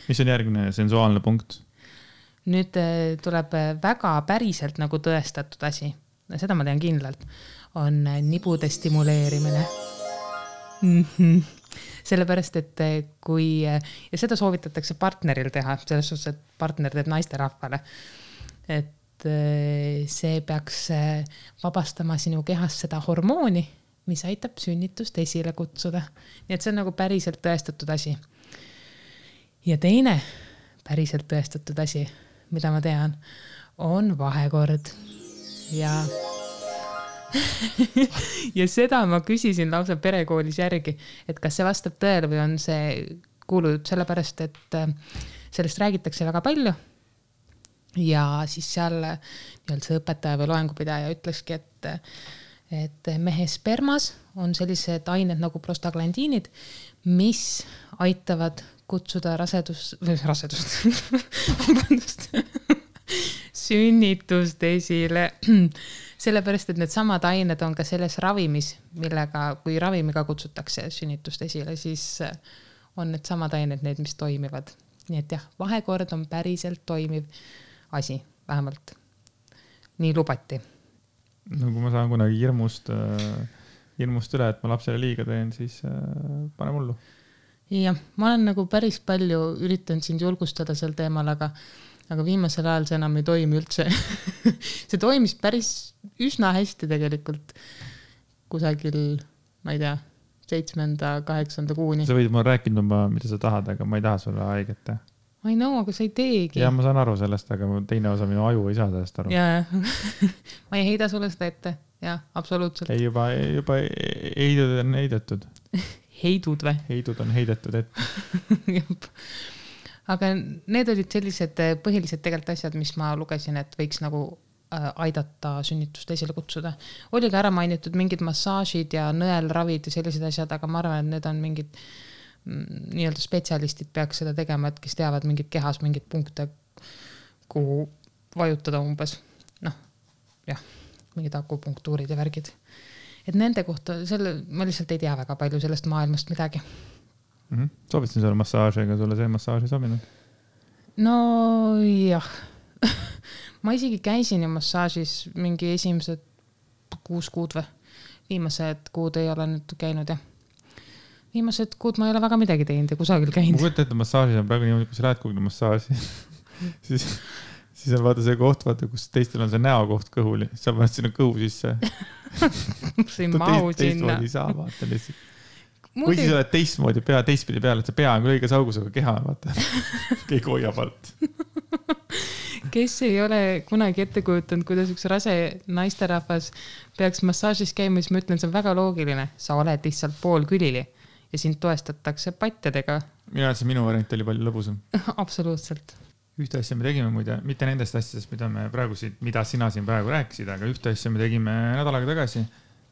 Speaker 1: mis on järgmine sensuaalne punkt?
Speaker 2: nüüd äh, tuleb äh, väga päriselt nagu tõestatud asi, seda ma tean kindlalt, on äh, nibude stimuleerimine mm. -hmm. sellepärast, et kui ja seda soovitatakse partneril teha, selles suhtes, et partner teeb naisterahvale. et see peaks vabastama sinu kehast seda hormooni mis aitab sünnitust esile kutsuda. nii et see on nagu päriselt tõestatud asi. ja teine päriselt tõestatud asi, mida ma tean, on vahekord ja ja seda ma küsisin lausa perekoolis järgi, et kas see vastab tõele või on see kuulujutt, sellepärast et äh, sellest räägitakse väga palju. ja siis seal nii-öelda see õpetaja või loengupidaja ütleski, et et mehe spermas on sellised ained nagu prostaglandiinid, mis aitavad kutsuda rasedus, rasedust vabandust sünnitust esile. sellepärast, et needsamad ained on ka selles ravimis, millega, kui ravimiga kutsutakse sünnitust esile, siis on needsamad ained need, mis toimivad. nii et jah, vahekord on päriselt toimiv asi, vähemalt nii lubati
Speaker 1: no kui ma saan kunagi hirmust äh,, hirmust üle, et ma lapsele liiga teen, siis äh, pane mullu.
Speaker 2: jah, ma olen nagu päris palju üritanud sind julgustada sel teemal, aga, aga viimasel ajal see enam ei toimi üldse see toimis päris üsna hästi tegelikult kusagil, ma ei tea, seitsmenda, kaheksanda kuuni.
Speaker 1: sa võid mulle rääkida, mida sa tahad, aga ma ei taha sulle haiget teha
Speaker 2: I know, aga sa ei teegi.
Speaker 1: ja ma saan aru sellest, aga teine osa minu aju ei saa sellest aru.
Speaker 2: ja, ma ei heida sulle seda ette, jah, absoluutselt.
Speaker 1: ei, juba, juba heidud on heidetud
Speaker 2: heidud või?
Speaker 1: heidud on heidetud
Speaker 2: ette aga need olid sellised eh, põhilised tegelikult asjad, mis ma lugesin, et võiks nagu äh, aidata sünnitust esile kutsuda. oli ka ära mainitud mingid massaažid ja nõelravid ja sellised asjad, aga ma arvan, et need on mingid nii-öelda spetsialistid peaks seda tegema, et kes teavad mingit kehas mingeid punkte, kuhu vajutada umbes. noh, jah, mingid akupunktuurid ja värgid. et nende kohta, selle, ma lihtsalt ei tea väga palju sellest maailmast midagi
Speaker 1: mm. -hmm. soovitasin sulle massaaži, aga sulle see massaaž ei sobinud?
Speaker 2: nojah ma isegi käisin ju massaažis mingi esimesed kuus kuud või, viimased kuud ei ole nüüd käinud jah viimased kuud ma ei ole väga midagi teinud ja kusagil käinud.
Speaker 1: ma kujutan ette, massaažis on praegu niimoodi, kui sa lähed kuhugi massaaži siis, siis on vaata see koht, vaata, kus teistel on see näokoht kõhul ja siis sa paned sinna kõhu sisse
Speaker 2: sa ei mahu sinna.
Speaker 1: teistmoodi ei saa, vaata lihtsalt. kuigi sa oled teistmoodi pea, teistpidi peal, et see pea on küll õiges augus, aga keha on vaata keegi hoiab alt
Speaker 2: kes ei ole kunagi ette kujutanud, kuidas üks rase naisterahvas peaks massaažis käima, siis ma ütlen, see on väga loogiline, sa oled lihtsalt poolkülili ja sind toestatakse patjadega.
Speaker 1: mina arvan, et see minu variant oli palju lõbusam
Speaker 2: absoluutselt.
Speaker 1: ühte asja me tegime muide, mitte nendest asjadest, mida me praegu siin, mida sina siin praegu rääkisid, aga ühte asja me tegime nädal aega tagasi.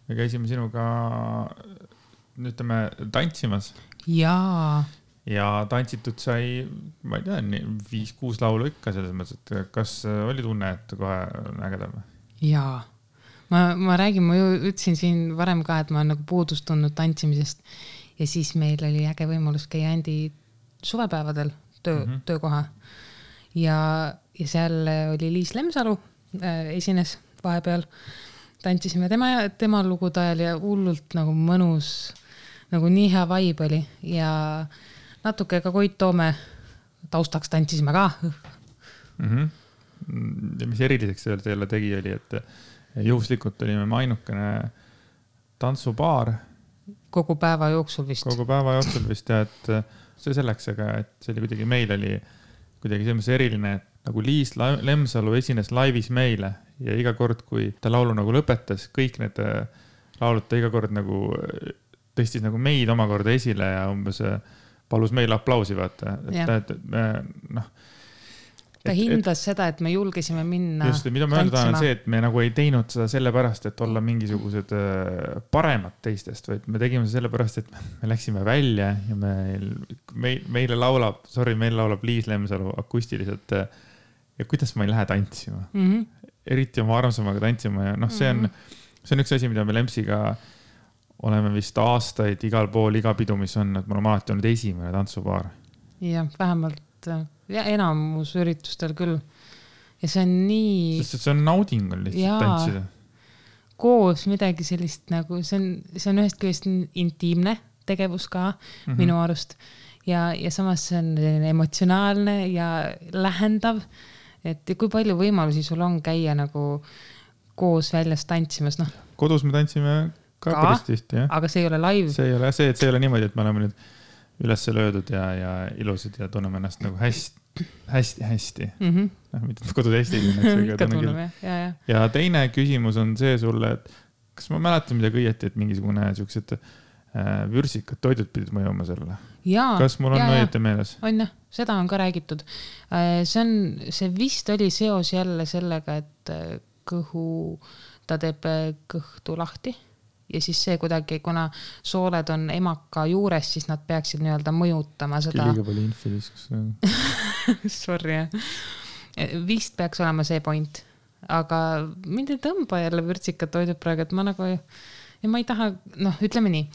Speaker 1: me käisime sinuga, ütleme, tantsimas.
Speaker 2: jaa
Speaker 1: ja tantsitud sai, ma ei tea, viis-kuus laulu ikka selles mõttes, et kas oli tunne, et kohe on ägedam?
Speaker 2: jaa, ma, ma räägin, ma ju ütlesin siin varem ka, et ma olen nagu puudust tundnud tantsimisest ja siis meil oli äge võimalus käia Andi suvepäevadel töö mm, -hmm. töökoha. ja, ja seal oli Liis Lemsalu äh, esines vahepeal tantsisime tema, tema lugude ajal ja hullult nagu mõnus, nagu nii hea vibe oli ja natuke ka Koit Toome taustaks tantsisime ka
Speaker 1: mm. -hmm. ja mis eriliseks selle jälle tegi, oli, et juhuslikult olime me ainukene tantsupaar.
Speaker 2: Kogu päeva jooksul vist.
Speaker 1: kogu päeva jooksul vist ja, et see selleks, aga et see oli kuidagi, meil oli kuidagi selles mõttes eriline, et nagu Liis Lemsalu esines laivis meile ja iga kord, kui ta laulu nagu lõpetas, kõik need äh, laulud ta iga kord nagu äh, tõstis nagu meid omakorda esile ja umbes äh, palus meile aplausi, vaata, et, et, et noh
Speaker 2: ta hindas et, seda, et me julgesime minna.
Speaker 1: just, mida ma öelda tahan, on see, et me nagu ei teinud seda sellepärast, et olla mingisugused äh, paremad teistest, vaid me tegime seda sellepärast, et me läksime välja ja meil, meil, meile laulab, sorry, meil laulab Liis Lemsalu akustiliselt. Äh, ja kuidas ma ei lähe tantsima mm. -hmm. eriti oma armsamaga tantsima ja noh, see on mm, -hmm. see on üks asi, mida me Lemsiga oleme vist aastaid igal pool, iga pidu, mis on, et me oleme alati olnud esimene tantsupaar.
Speaker 2: jah, vähemalt ja enamus üritustel küll. ja see on nii.
Speaker 1: sest et see on nauding on lihtsalt Jaa. tantsida.
Speaker 2: koos midagi sellist nagu see on, see on ühest küljest intiimne tegevus ka mm -hmm. minu arust ja, ja samas see on selline emotsionaalne ja lähendav. et kui palju võimalusi sul on käia nagu koos väljas tantsimas, noh.
Speaker 1: kodus me tantsime ka, ka päris tihti, jah.
Speaker 2: aga see ei ole live.
Speaker 1: see ei ole jah see, et see ei ole niimoodi, et me oleme nüüd üles löödud ja, ja ilusad ja tunneme ennast nagu hästi, hästi-hästi mm. -hmm. noh, mitte kodus hästi.
Speaker 2: ikka tunneme, ja, ja.
Speaker 1: ja teine küsimus on see sulle, et kas ma mäletan midagi õieti, et mingisugune siuksed äh, vürsikad toidud pidid mõjuma sellele? kas mul on õieti meeles?
Speaker 2: on jah, seda on ka räägitud. Äh, see on, see vist oli seos jälle sellega, et äh, kõhu, ta teeb kõhtu lahti ja siis see kuidagi, kuna sooled on emaka juures, siis nad peaksid nii-öelda mõjutama seda.
Speaker 1: liiga palju infi viskas
Speaker 2: Sorry jah. vist peaks olema see point, aga mind ei tõmba jälle vürtsikad toidud praegu, et ma nagu, ja ma ei taha, noh, ütleme nii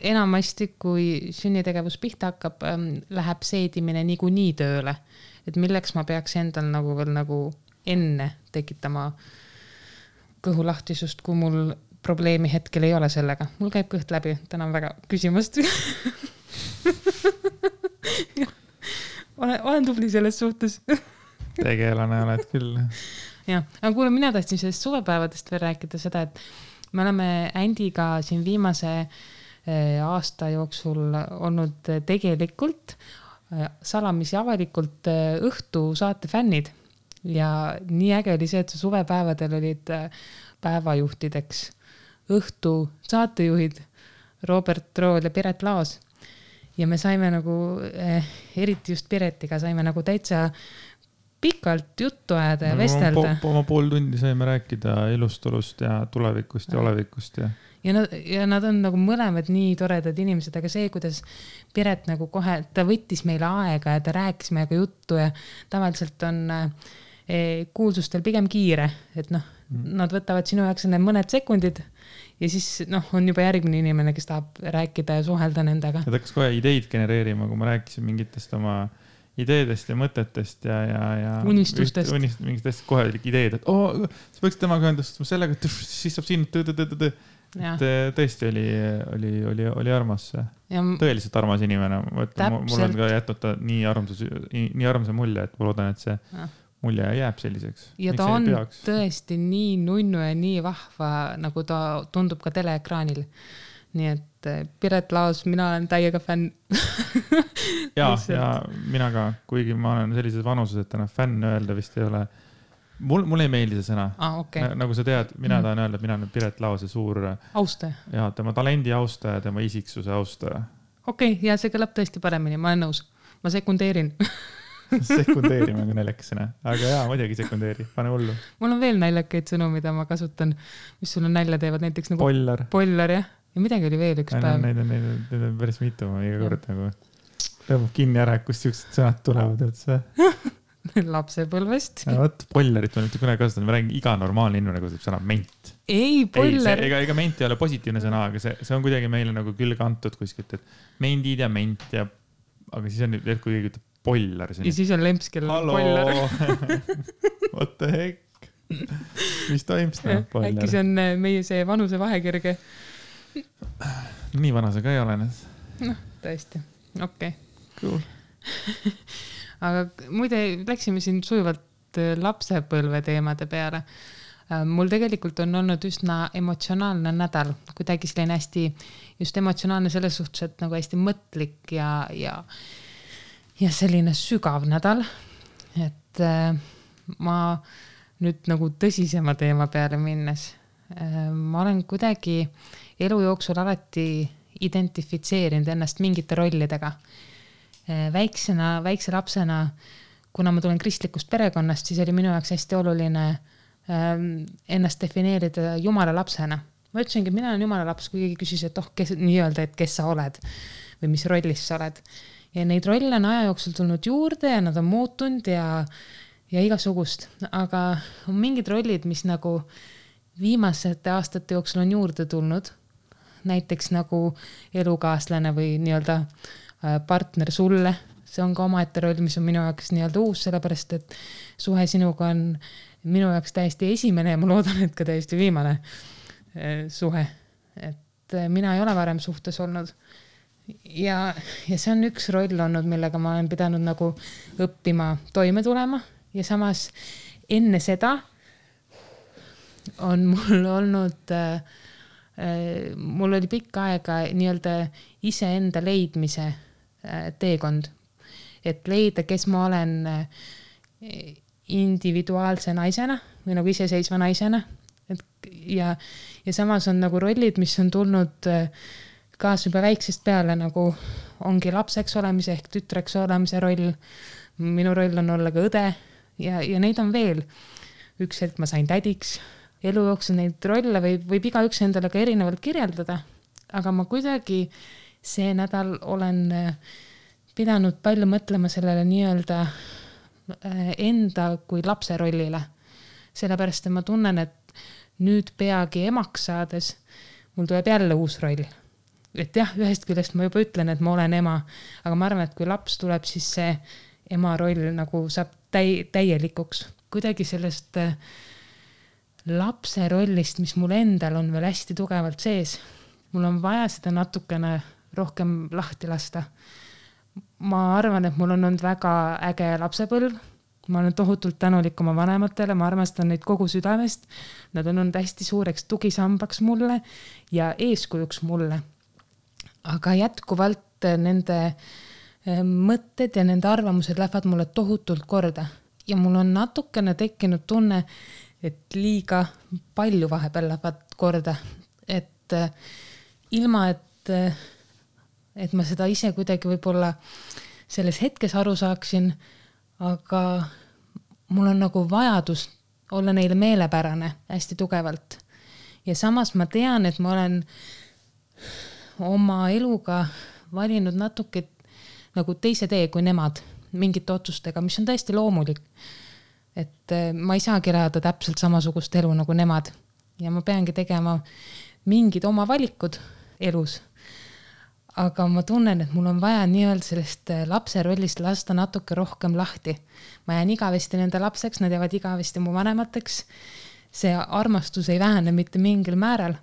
Speaker 2: enamasti, kui sünnitegevus pihta hakkab ähm,, läheb seedimine niikuinii tööle. et milleks ma peaks endal nagu veel nagu enne tekitama kõhulahtisust, kui mul probleemi hetkel ei ole sellega, mul käib kõht läbi, tänan väga küsimast olen, olen tubli selles suhtes.
Speaker 1: Tegelane oled küll.
Speaker 2: jah, aga kuule, mina tahtsin sellest suvepäevadest veel rääkida seda, et me oleme Andiga siin viimase eh, aasta jooksul olnud tegelikult eh, salamisi avalikult eh, õhtusaate fännid. Ja nii äge oli see, et suvepäevadel olid päevajuhtideks õhtu saatejuhid Robert Rool ja Piret Laos. ja me saime nagu eh,, eriti just Piretiga saime nagu täitsa pikalt juttu ajada ja no, vestelda.
Speaker 1: oma pool tundi saime rääkida elust-olust ja tulevikust ja olevikust ja.
Speaker 2: ja nad, ja nad on nagu mõlemad nii toredad inimesed, aga see, kuidas Piret nagu kohe, ta võttis meile aega ja ta rääkis meiega juttu ja tavaliselt on eh, kuulsustel pigem kiire, et noh nad võtavad sinu jaoks need mõned sekundid ja siis noh, on juba järgmine inimene, kes tahab rääkida ja suhelda nendega.
Speaker 1: ta hakkas kohe ideid genereerima, kui ma rääkisin mingitest oma ideedest ja mõtetest ja, ja, ja.
Speaker 2: unistustest.
Speaker 1: unist-, mingitest kohe ideed, et oo sa peaksid temaga ühendust võtma sellega, et siis saab siin tõ-tõ-tõ-tõ. et tõesti oli, oli, oli, oli armas, tõeliselt armas inimene, ma ütlen, mul on ka jätnud ta nii armsas, nii armsa mulje, et ma loodan, et see ja mulje jääb selliseks.
Speaker 2: ja Miks ta on peaks? tõesti nii nunnu ja nii vahva, nagu ta tundub ka teleekraanil. nii et eh, Piret Laos, mina olen täiega fänn
Speaker 1: ja, ja mina ka, kuigi ma olen sellises vanuses, et enam fänn öelda vist ei ole. mul, mulle ei meeldi see sõna
Speaker 2: ah,. Okay.
Speaker 1: nagu sa tead, mina mm. tahan öelda, et mina olen Piret Laose suur.
Speaker 2: austaja.
Speaker 1: ja tema talendi austaja, tema isiksuse austaja.
Speaker 2: okei okay,, ja see kõlab tõesti paremini, ma olen nõus, ma sekundeerin
Speaker 1: sekundeerima kui naljakas sõna, aga jaa, muidugi sekundeeri, pane hullu.
Speaker 2: mul on veel naljakaid sõnu, mida ma kasutan, mis sulle nalja teevad, näiteks nagu.
Speaker 1: pollar.
Speaker 2: pollar jah, ja midagi oli veel üks
Speaker 1: ja, päev. Neid on, neid on, neid on päris mitu, iga kord nagu tõmbab kinni ära, kust siuksed sõnad tulevad üldse
Speaker 2: lapsepõlvest.
Speaker 1: vot pollarit ma mitte kunagi kasutanud, ma räägin, iga normaalne inimene kasutab sõna ment.
Speaker 2: ei, pollar.
Speaker 1: ega, ega ment ei ole positiivne sõna, aga see, see on kuidagi meile nagu külge antud kuskilt, et mendid ja ment ja, aga siis on, kui keegi ütleb pollar.
Speaker 2: ja siis on lemps, kellel on pollar
Speaker 1: What the heck? mis toimus noh,
Speaker 2: äkki see on äh, meie see vanusevahekirge?
Speaker 1: nii vana sa ka ei ole, noh.
Speaker 2: noh, tõesti, okei okay..
Speaker 1: Cool.
Speaker 2: aga muide, läksime siin sujuvalt äh, lapsepõlve teemade peale. Äh, mul tegelikult on olnud üsna emotsionaalne nädal, kuidagi selline hästi, just emotsionaalne selles suhtes, et nagu hästi mõtlik ja, ja, ja selline sügav nädal. et äh, ma nüüd nagu tõsisema teema peale minnes, ma olen kuidagi elu jooksul alati identifitseerinud ennast mingite rollidega Eh, väiksena, väikse lapsena, kuna ma tulen kristlikust perekonnast, siis oli minu jaoks hästi oluline ähm, ennast defineerida jumala lapsena. ma ütlesingi, mina olen jumala laps, kui keegi küsis, et oh, kes nii-öelda, et kes sa oled või mis rollis sa oled. Ja neid rolle on aja jooksul tulnud juurde ja nad on muutunud ja, ja igasugust, aga on mingid rollid, mis nagu viimasete aastate jooksul on juurde tulnud. näiteks nagu elukaaslane või nii-öelda Äh, partner sulle, see on ka omaette roll, mis on minu jaoks nii-öelda uus, sellepärast et suhe sinuga on minu jaoks täiesti esimene ja ma loodan, et ka täiesti viimane äh, suhe. et äh, mina ei ole varem suhtes olnud. Ja, ja see on üks roll olnud, millega ma olen pidanud nagu õppima toime tulema ja samas enne seda on mul olnud äh, mul oli pikka aega nii-öelda iseenda leidmise Äh, teekond. et leida, kes ma olen äh, individuaalse naisena või nagu iseseisva naisena. et ja, ja samas on nagu rollid, mis on tulnud äh, kaasa juba väiksest peale nagu ongi lapseks olemise ehk tütreks olemise roll. minu roll on olla ka õde ja, ja neid on veel. üks hetk ma sain tädiks. elu jooksul neid rolle võib, võib igaüks endale ka erinevalt kirjeldada. aga ma kuidagi see nädal olen äh, pidanud palju mõtlema sellele nii-öelda äh, enda kui lapse rollile. sellepärast, et ma tunnen, et nüüd peagi emaks saades mul tuleb jälle uus roll. Et jah, ühest küljest ma juba ütlen, et ma olen ema, aga ma arvan, et kui laps tuleb, siis see ema roll nagu saab täi-, täielikuks. kuidagi sellest äh, lapse rollist, mis mul endal on veel hästi tugevalt sees, mul on vaja seda natukene rohkem lahti lasta. ma arvan, et mul on olnud väga äge lapsepõlv. ma olen tohutult tänulik oma vanematele, ma armastan neid kogu südamest. Nad on olnud hästi suureks tugisambaks mulle ja eeskujuks mulle. Aga jätkuvalt nende eh, mõtted ja nende arvamused lähevad mulle tohutult korda ja mul on natukene tekkinud tunne, et liiga palju vahepeal lähevad korda, et eh, ilma, et eh, et ma seda ise kuidagi võib-olla selles hetkes aru saaksin, aga mul on nagu vajadus olla neile meelepärane hästi tugevalt. ja samas ma tean, et ma olen oma eluga valinud natuke nagu teise tee kui nemad mingite otsustega, mis on täiesti loomulik. et eh, ma ei saagi elada täpselt samasugust elu nagu nemad ja ma peangi tegema mingid oma valikud elus aga ma tunnen, et mul on vaja nii-öelda sellest äh, lapse rollist lasta natuke rohkem lahti. ma jään igavesti nende lapseks, nad jäävad igavesti mu vanemateks. see armastus ei vähene mitte mingil määral.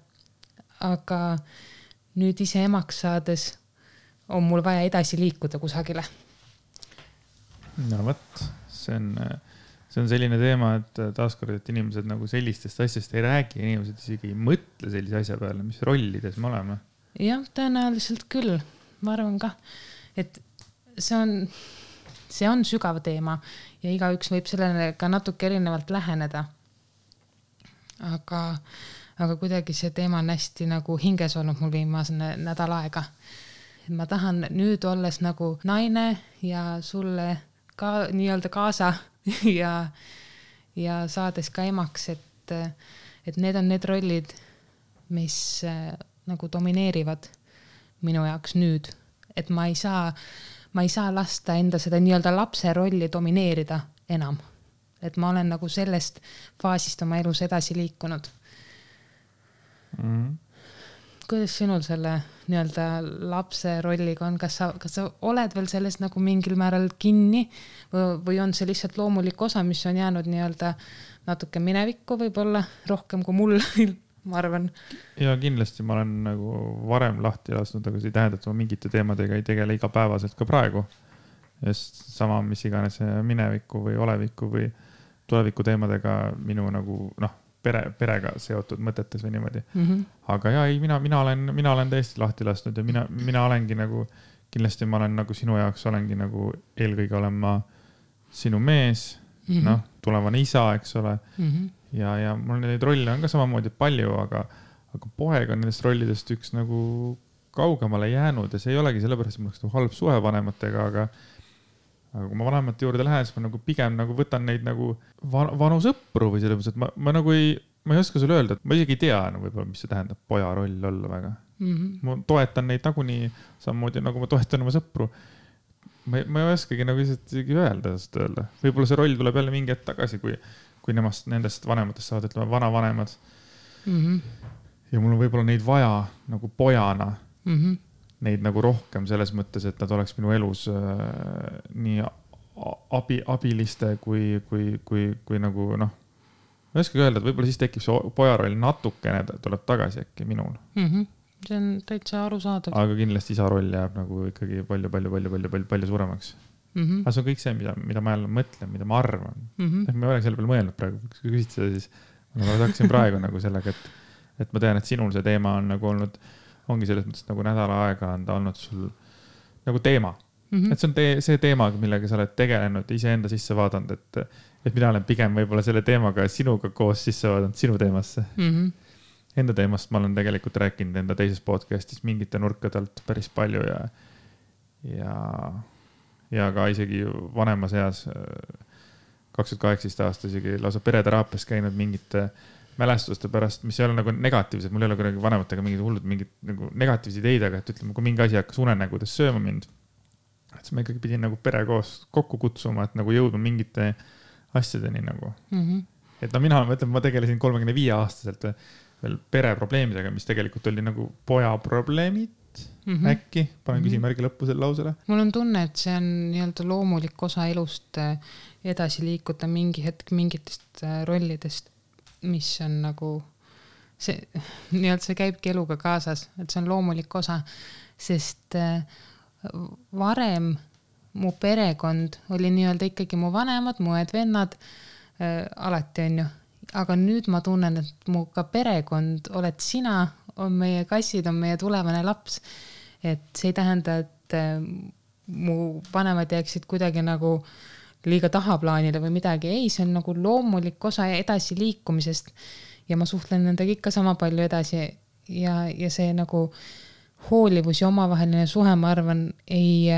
Speaker 2: aga nüüd ise emaks saades on mul vaja edasi liikuda kusagile.
Speaker 1: no vot, see on, see on selline teema, et taaskord, et inimesed nagu sellistest asjadest ei räägi, inimesed isegi ei mõtle sellise asja peale, mis rollides me oleme
Speaker 2: jah, tõenäoliselt küll, ma arvan kah, et see on, see on sügav teema ja igaüks võib sellele ka natuke erinevalt läheneda. aga, aga kuidagi see teema on hästi nagu hinges olnud mul viimase nädal aega. ma tahan nüüd olles nagu naine ja sulle ka nii-öelda kaasa ja, ja saades ka emaks, et, et need on need rollid, mis nagu domineerivad minu jaoks nüüd, et ma ei saa, ma ei saa lasta enda seda nii-öelda lapse rolli domineerida enam. et ma olen nagu sellest faasist oma elus edasi liikunud mm. -hmm. kuidas sinul selle nii-öelda lapse rolliga on, kas sa, kas sa oled veel selles nagu mingil määral kinni või, või on see lihtsalt loomulik osa, mis on jäänud nii-öelda natuke minevikku võib-olla rohkem kui mul ma arvan.
Speaker 1: ja kindlasti ma olen nagu varem lahti lasknud, aga see ei tähenda, et ma mingite teemadega ei tegele igapäevaselt ka praegu. sest sama, mis iganes mineviku või oleviku või tuleviku teemadega minu nagu noh pere, perega seotud mõtetes või niimoodi mm. -hmm. aga ja ei, mina, mina olen, mina olen täiesti lahti lasknud ja mina, mina olengi nagu, kindlasti ma olen nagu sinu jaoks olengi nagu eelkõige olen ma sinu mees mm -hmm., noh, tulevane isa, eks ole mm. -hmm. ja, ja mul neid rolle on ka samamoodi palju, aga, aga poeg on nendest rollidest üks nagu kaugemale jäänud ja see ei olegi sellepärast, et mul oleks nagu halb suhe vanematega, aga aga kui ma vanemate juurde lähen, siis ma nagu pigem nagu võtan neid nagu van, vanu sõpru või selles mõttes, et ma, ma nagu ei, ma ei oska sulle öelda, et ma isegi ei tea no, võib-olla, mis see tähendab poja roll olla väga mm. -hmm. ma toetan neid nagunii samamoodi nagu ma toetan oma sõpru. ma ei, ma ei oskagi nagu lihtsalt isegi öelda, ausalt öelda, võib-olla see roll tuleb jälle mingi hetk tagasi, kui, kui nemast, nendest vanematest saavad, ütleme, vanavanemad mm. -hmm. ja mul on võib-olla neid vaja nagu pojana mm. -hmm neid nagu rohkem selles mõttes, et nad oleks minu elus äh, nii abi, abiliste kui, kui, kui, kui nagu noh, ma ei oskagi öelda, et võib-olla siis tekib see pojaroll natukene tuleb tagasi äkki minul
Speaker 2: mm. -hmm. see on täitsa arusaadav.
Speaker 1: aga kindlasti isa roll jääb nagu ikkagi palju, palju, palju, palju, palju, palju suuremaks mm. -hmm. aga see on kõik see, mida, mida ma jälle mõtlen, mida ma arvan mm. -hmm. ma ei ole selle peale mõelnud praegu, kui küsid seda, siis ma hakkasin praegu nagu sellega, et, et ma tean, et sinul see teema on nagu olnud ongi selles mõttes nagu nädal aega on ta olnud sul nagu teema mm. -hmm. et see on tee, see teema, millega sa oled tegelenud, iseenda sisse vaadanud, et, et mina olen pigem võib-olla selle teemaga sinuga koos sisse vaadanud sinu teemasse mm. -hmm. Enda teemast ma olen tegelikult rääkinud enda teises podcast'is mingite nurkade alt päris palju ja, ja, ja ka isegi vanemas eas, kaks tuhat kaheksateist aasta isegi lausa pereteraapias käinud mingite äh, mälestuste pärast, mis ei ole nagu negatiivsed, mul ei ole kuidagi vanematega mingid hullud mingid nagu negatiivseid ideid, aga et ütleme, kui mingi asi hakkas unenägudes sööma mind. et siis ma ikkagi pidin nagu pere koos kokku kutsuma, et nagu jõudma mingite asjadeni nagu mm. -hmm. et no mina, ma ütlen, ma tegelesin kolmekümne viie aastaselt veel pereprobleemidega, mis tegelikult oli nagu poja probleemid mm -hmm. äkki, panen mm -hmm. küsimärgi lõppu selle lausele.
Speaker 2: mul on tunne, et see on nii-öelda loomulik osa elust eh, edasi liikuda mingi hetk mingitest eh, rollidest mis on nagu see, nii-öelda see käibki eluga kaasas, et see on loomulik osa, sest äh, varem mu perekond oli nii-öelda ikkagi mu vanemad, mu õed-vennad äh,, alati onju, aga nüüd ma tunnen, et mu ka perekond oled sina, on meie kassid, on meie tulevane laps. et see ei tähenda, et äh, mu vanemad jääksid kuidagi nagu äh, liiga tahaplaanile või midagi, ei, see on nagu loomulik osa edasiliikumisest. ja ma suhtlen nendega ikka sama palju edasi ja, ja see nagu hoolivus ja omavaheline suhe, ma arvan, ei,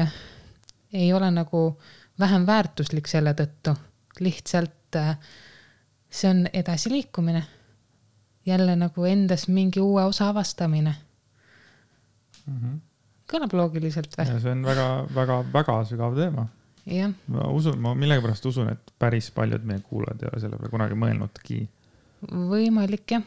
Speaker 2: ei ole nagu vähem väärtuslik selle tõttu. lihtsalt see on edasiliikumine. jälle nagu endas mingi uue osa avastamine mm. -hmm. kõlab loogiliselt
Speaker 1: või? see on väga-väga-väga sügav teema ma usun, ma millegipärast usun, et päris paljud meie kuulajad ei ole selle peale kunagi mõelnudki.
Speaker 2: võimalik jah.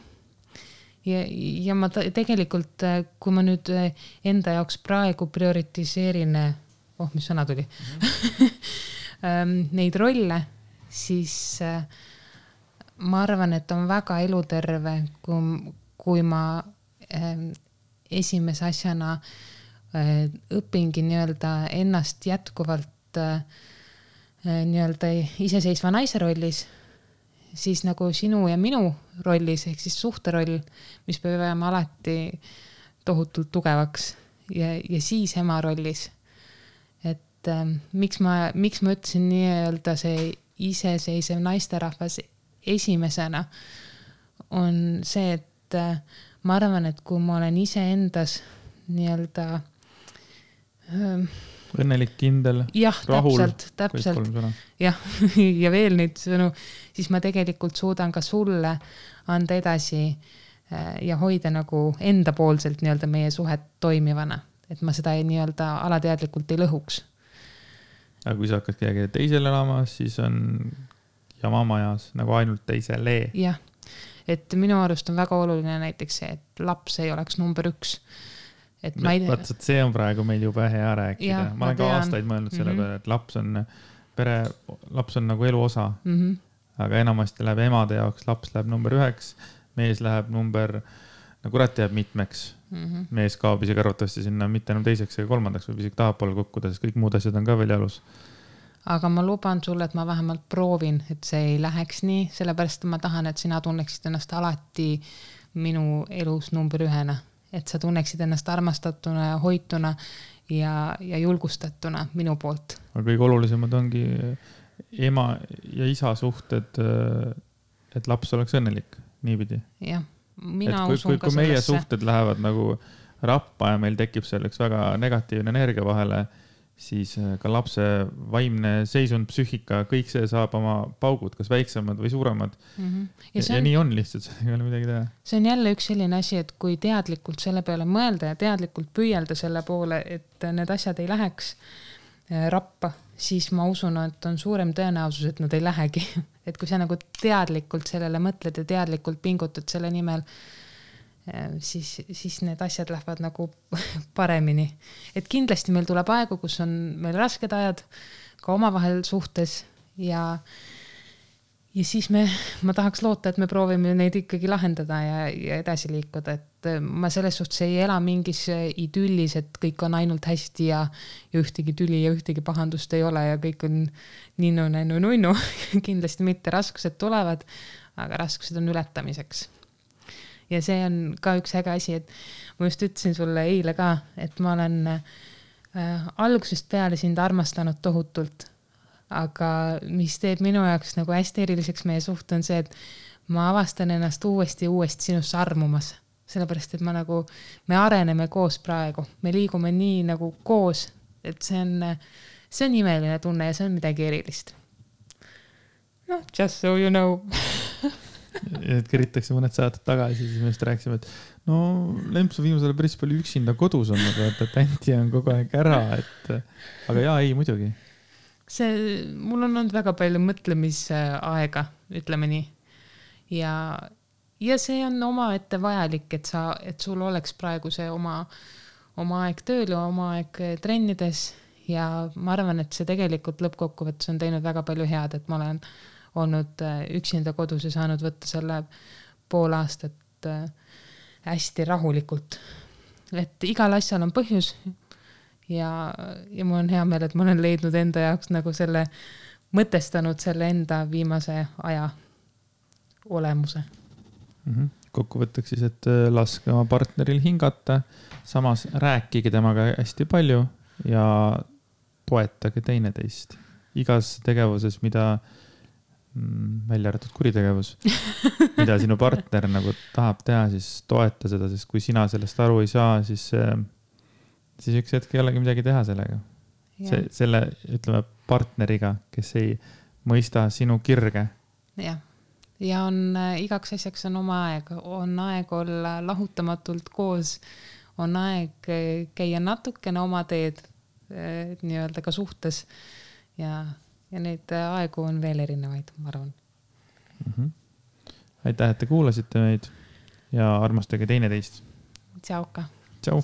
Speaker 2: ja, ja ma tegelikult, äh, kui ma nüüd äh, enda jaoks praegu prioritiseerin, äh, oh, mis sõna tuli mm, -hmm. neid rolle, siis ma arvan, et on väga eluterve, kui, kui ma esimese asjana õpingi nii-öelda ennast jätkuvalt äh, nii-öelda iseseisva naise rollis, siis nagu sinu ja minu rollis ehk siis suhteroll, mis peab jääma alati tohutult tugevaks ja, ja siis ema rollis. et äh, miks ma, miks ma ütlesin nii-öelda see iseseisev naisterahvas esimesena, on see, et äh, ma arvan, et kui ma olen iseendas nii-öelda
Speaker 1: äh, õnnelik, kindel.
Speaker 2: täpselt, täpselt. jah, ja veel neid sõnu, siis ma tegelikult suudan ka sulle anda edasi äh, ja hoida nagu endapoolselt nii-öelda meie suhet toimivana, et ma seda nii-öelda alateadlikult ei lõhuks.
Speaker 1: aga kui sa hakkad kellelegi teisele elama, siis on jama majas nagu ainult teisele.
Speaker 2: jah, et minu arust on väga oluline näiteks see, et laps ei oleks number üks.
Speaker 1: Et ma ei tea. vaat, see on praegu meil jube hea rääkida, ma olen ka aastaid mõelnud selle mm -hmm. peale, et laps on pere, laps on nagu elu osa mm. -hmm. aga enamasti läheb emade jaoks, laps läheb number üheks, mees läheb number, no kurat jääb mitmeks mm. -hmm. mees kaob isegi arvatavasti sinna mitte enam teiseks ega kolmandaks, võib isegi tahapoole kukkuda, sest kõik muud asjad on ka veel jalus
Speaker 2: aga ma luban sulle, et ma vähemalt proovin, et see ei läheks nii, sellepärast ma tahan, et sina tunneksid ennast alati minu elus number ühena, et sa tunneksid ennast armastatuna ja hoituna ja, ja julgustatuna minu poolt.
Speaker 1: aga kõige olulisemad ongi ema ja isa suhted, et laps oleks õnnelik, niipidi.
Speaker 2: jah, mina
Speaker 1: kui,
Speaker 2: usun
Speaker 1: kui, ka kui sellesse. meie suhted lähevad nagu rappa ja meil tekib selleks väga negatiivne energia vahele siis äh, ka lapse vaimne seisund, psüühika, kõik see saab oma paugud, kas väiksemad või suuremad mm. -hmm. Ja, on, ja nii on lihtsalt, sellega ei ole midagi teha.
Speaker 2: see on jälle üks selline asi, et kui teadlikult selle peale mõelda ja teadlikult püüelda selle poole, et need asjad ei läheks äh, rappa, siis ma usun, et on suurem tõenäosus, et nad ei lähegi et kui sa nagu teadlikult sellele mõtled ja teadlikult pingutad selle nimel siis, siis need asjad lähevad nagu paremini. et kindlasti meil tuleb aegu, kus on meil rasked ajad ka omavahel suhtes ja, ja siis me, ma tahaks loota, et me proovime neid ikkagi lahendada ja, ja edasi liikuda, et äh, ma selles suhtes ei ela mingis idüllis, et kõik on ainult hästi ja, ja ühtegi tüli ja ühtegi pahandust ei ole ja kõik on ninnu-nännu-nunnu kindlasti mitte, raskused tulevad, aga raskused on ületamiseks ja see on ka üks äge asi, et ma just ütlesin sulle eile ka, et ma olen äh, algusest peale sind armastanud tohutult. aga mis teeb minu jaoks nagu hästi eriliseks meie suhte, on see, et ma avastan ennast uuesti ja uuesti sinusse armumas, sellepärast et ma nagu, me areneme koos praegu, me liigume nii nagu koos, et see on, see on imeline tunne ja see on midagi erilist. noh, just so you know
Speaker 1: et keritakse mõned saated tagasi, siis me just rääkisime, et no Lemps on viimasel ajal päris palju üksinda kodus olnud, vaata, et Anti on kogu aeg ära, et aga jaa, ei muidugi.
Speaker 2: see, mul on olnud väga palju mõtlemisaega, ütleme nii. ja, ja see on omaette vajalik, et sa, et sul oleks praegu see oma, oma aeg tööl ja oma aeg trennides ja ma arvan, et see tegelikult lõppkokkuvõttes on teinud väga palju head, et ma olen olnud äh, üksinda kodus ja saanud võtta selle pool aastat äh, hästi rahulikult. et igal asjal on põhjus ja, ja mul on hea meel, et ma olen leidnud enda jaoks nagu selle, mõtestanud selle enda viimase aja olemuse
Speaker 1: mm. -hmm. kokkuvõtteks siis, et äh, laske oma partneril hingata, samas rääkige temaga hästi palju ja toetage teineteist igas tegevuses, mida Mm, välja arvatud kuritegevus, mida sinu partner nagu tahab teha, siis toeta seda, sest kui sina sellest aru ei saa, siis, siis üks hetk ei olegi midagi teha sellega. see, selle, ütleme, partneriga, kes ei mõista sinu kirge.
Speaker 2: jah, ja on äh, igaks asjaks on oma aeg, on aeg olla lahutamatult koos, on aeg äh, käia natukene oma teed nii-öelda ka suhtes. Ja ja neid äh, aegu on veel erinevaid, ma arvan
Speaker 1: mm. -hmm. aitäh, et te kuulasite meid ja armastage teineteist.
Speaker 2: tšauka.
Speaker 1: tšau.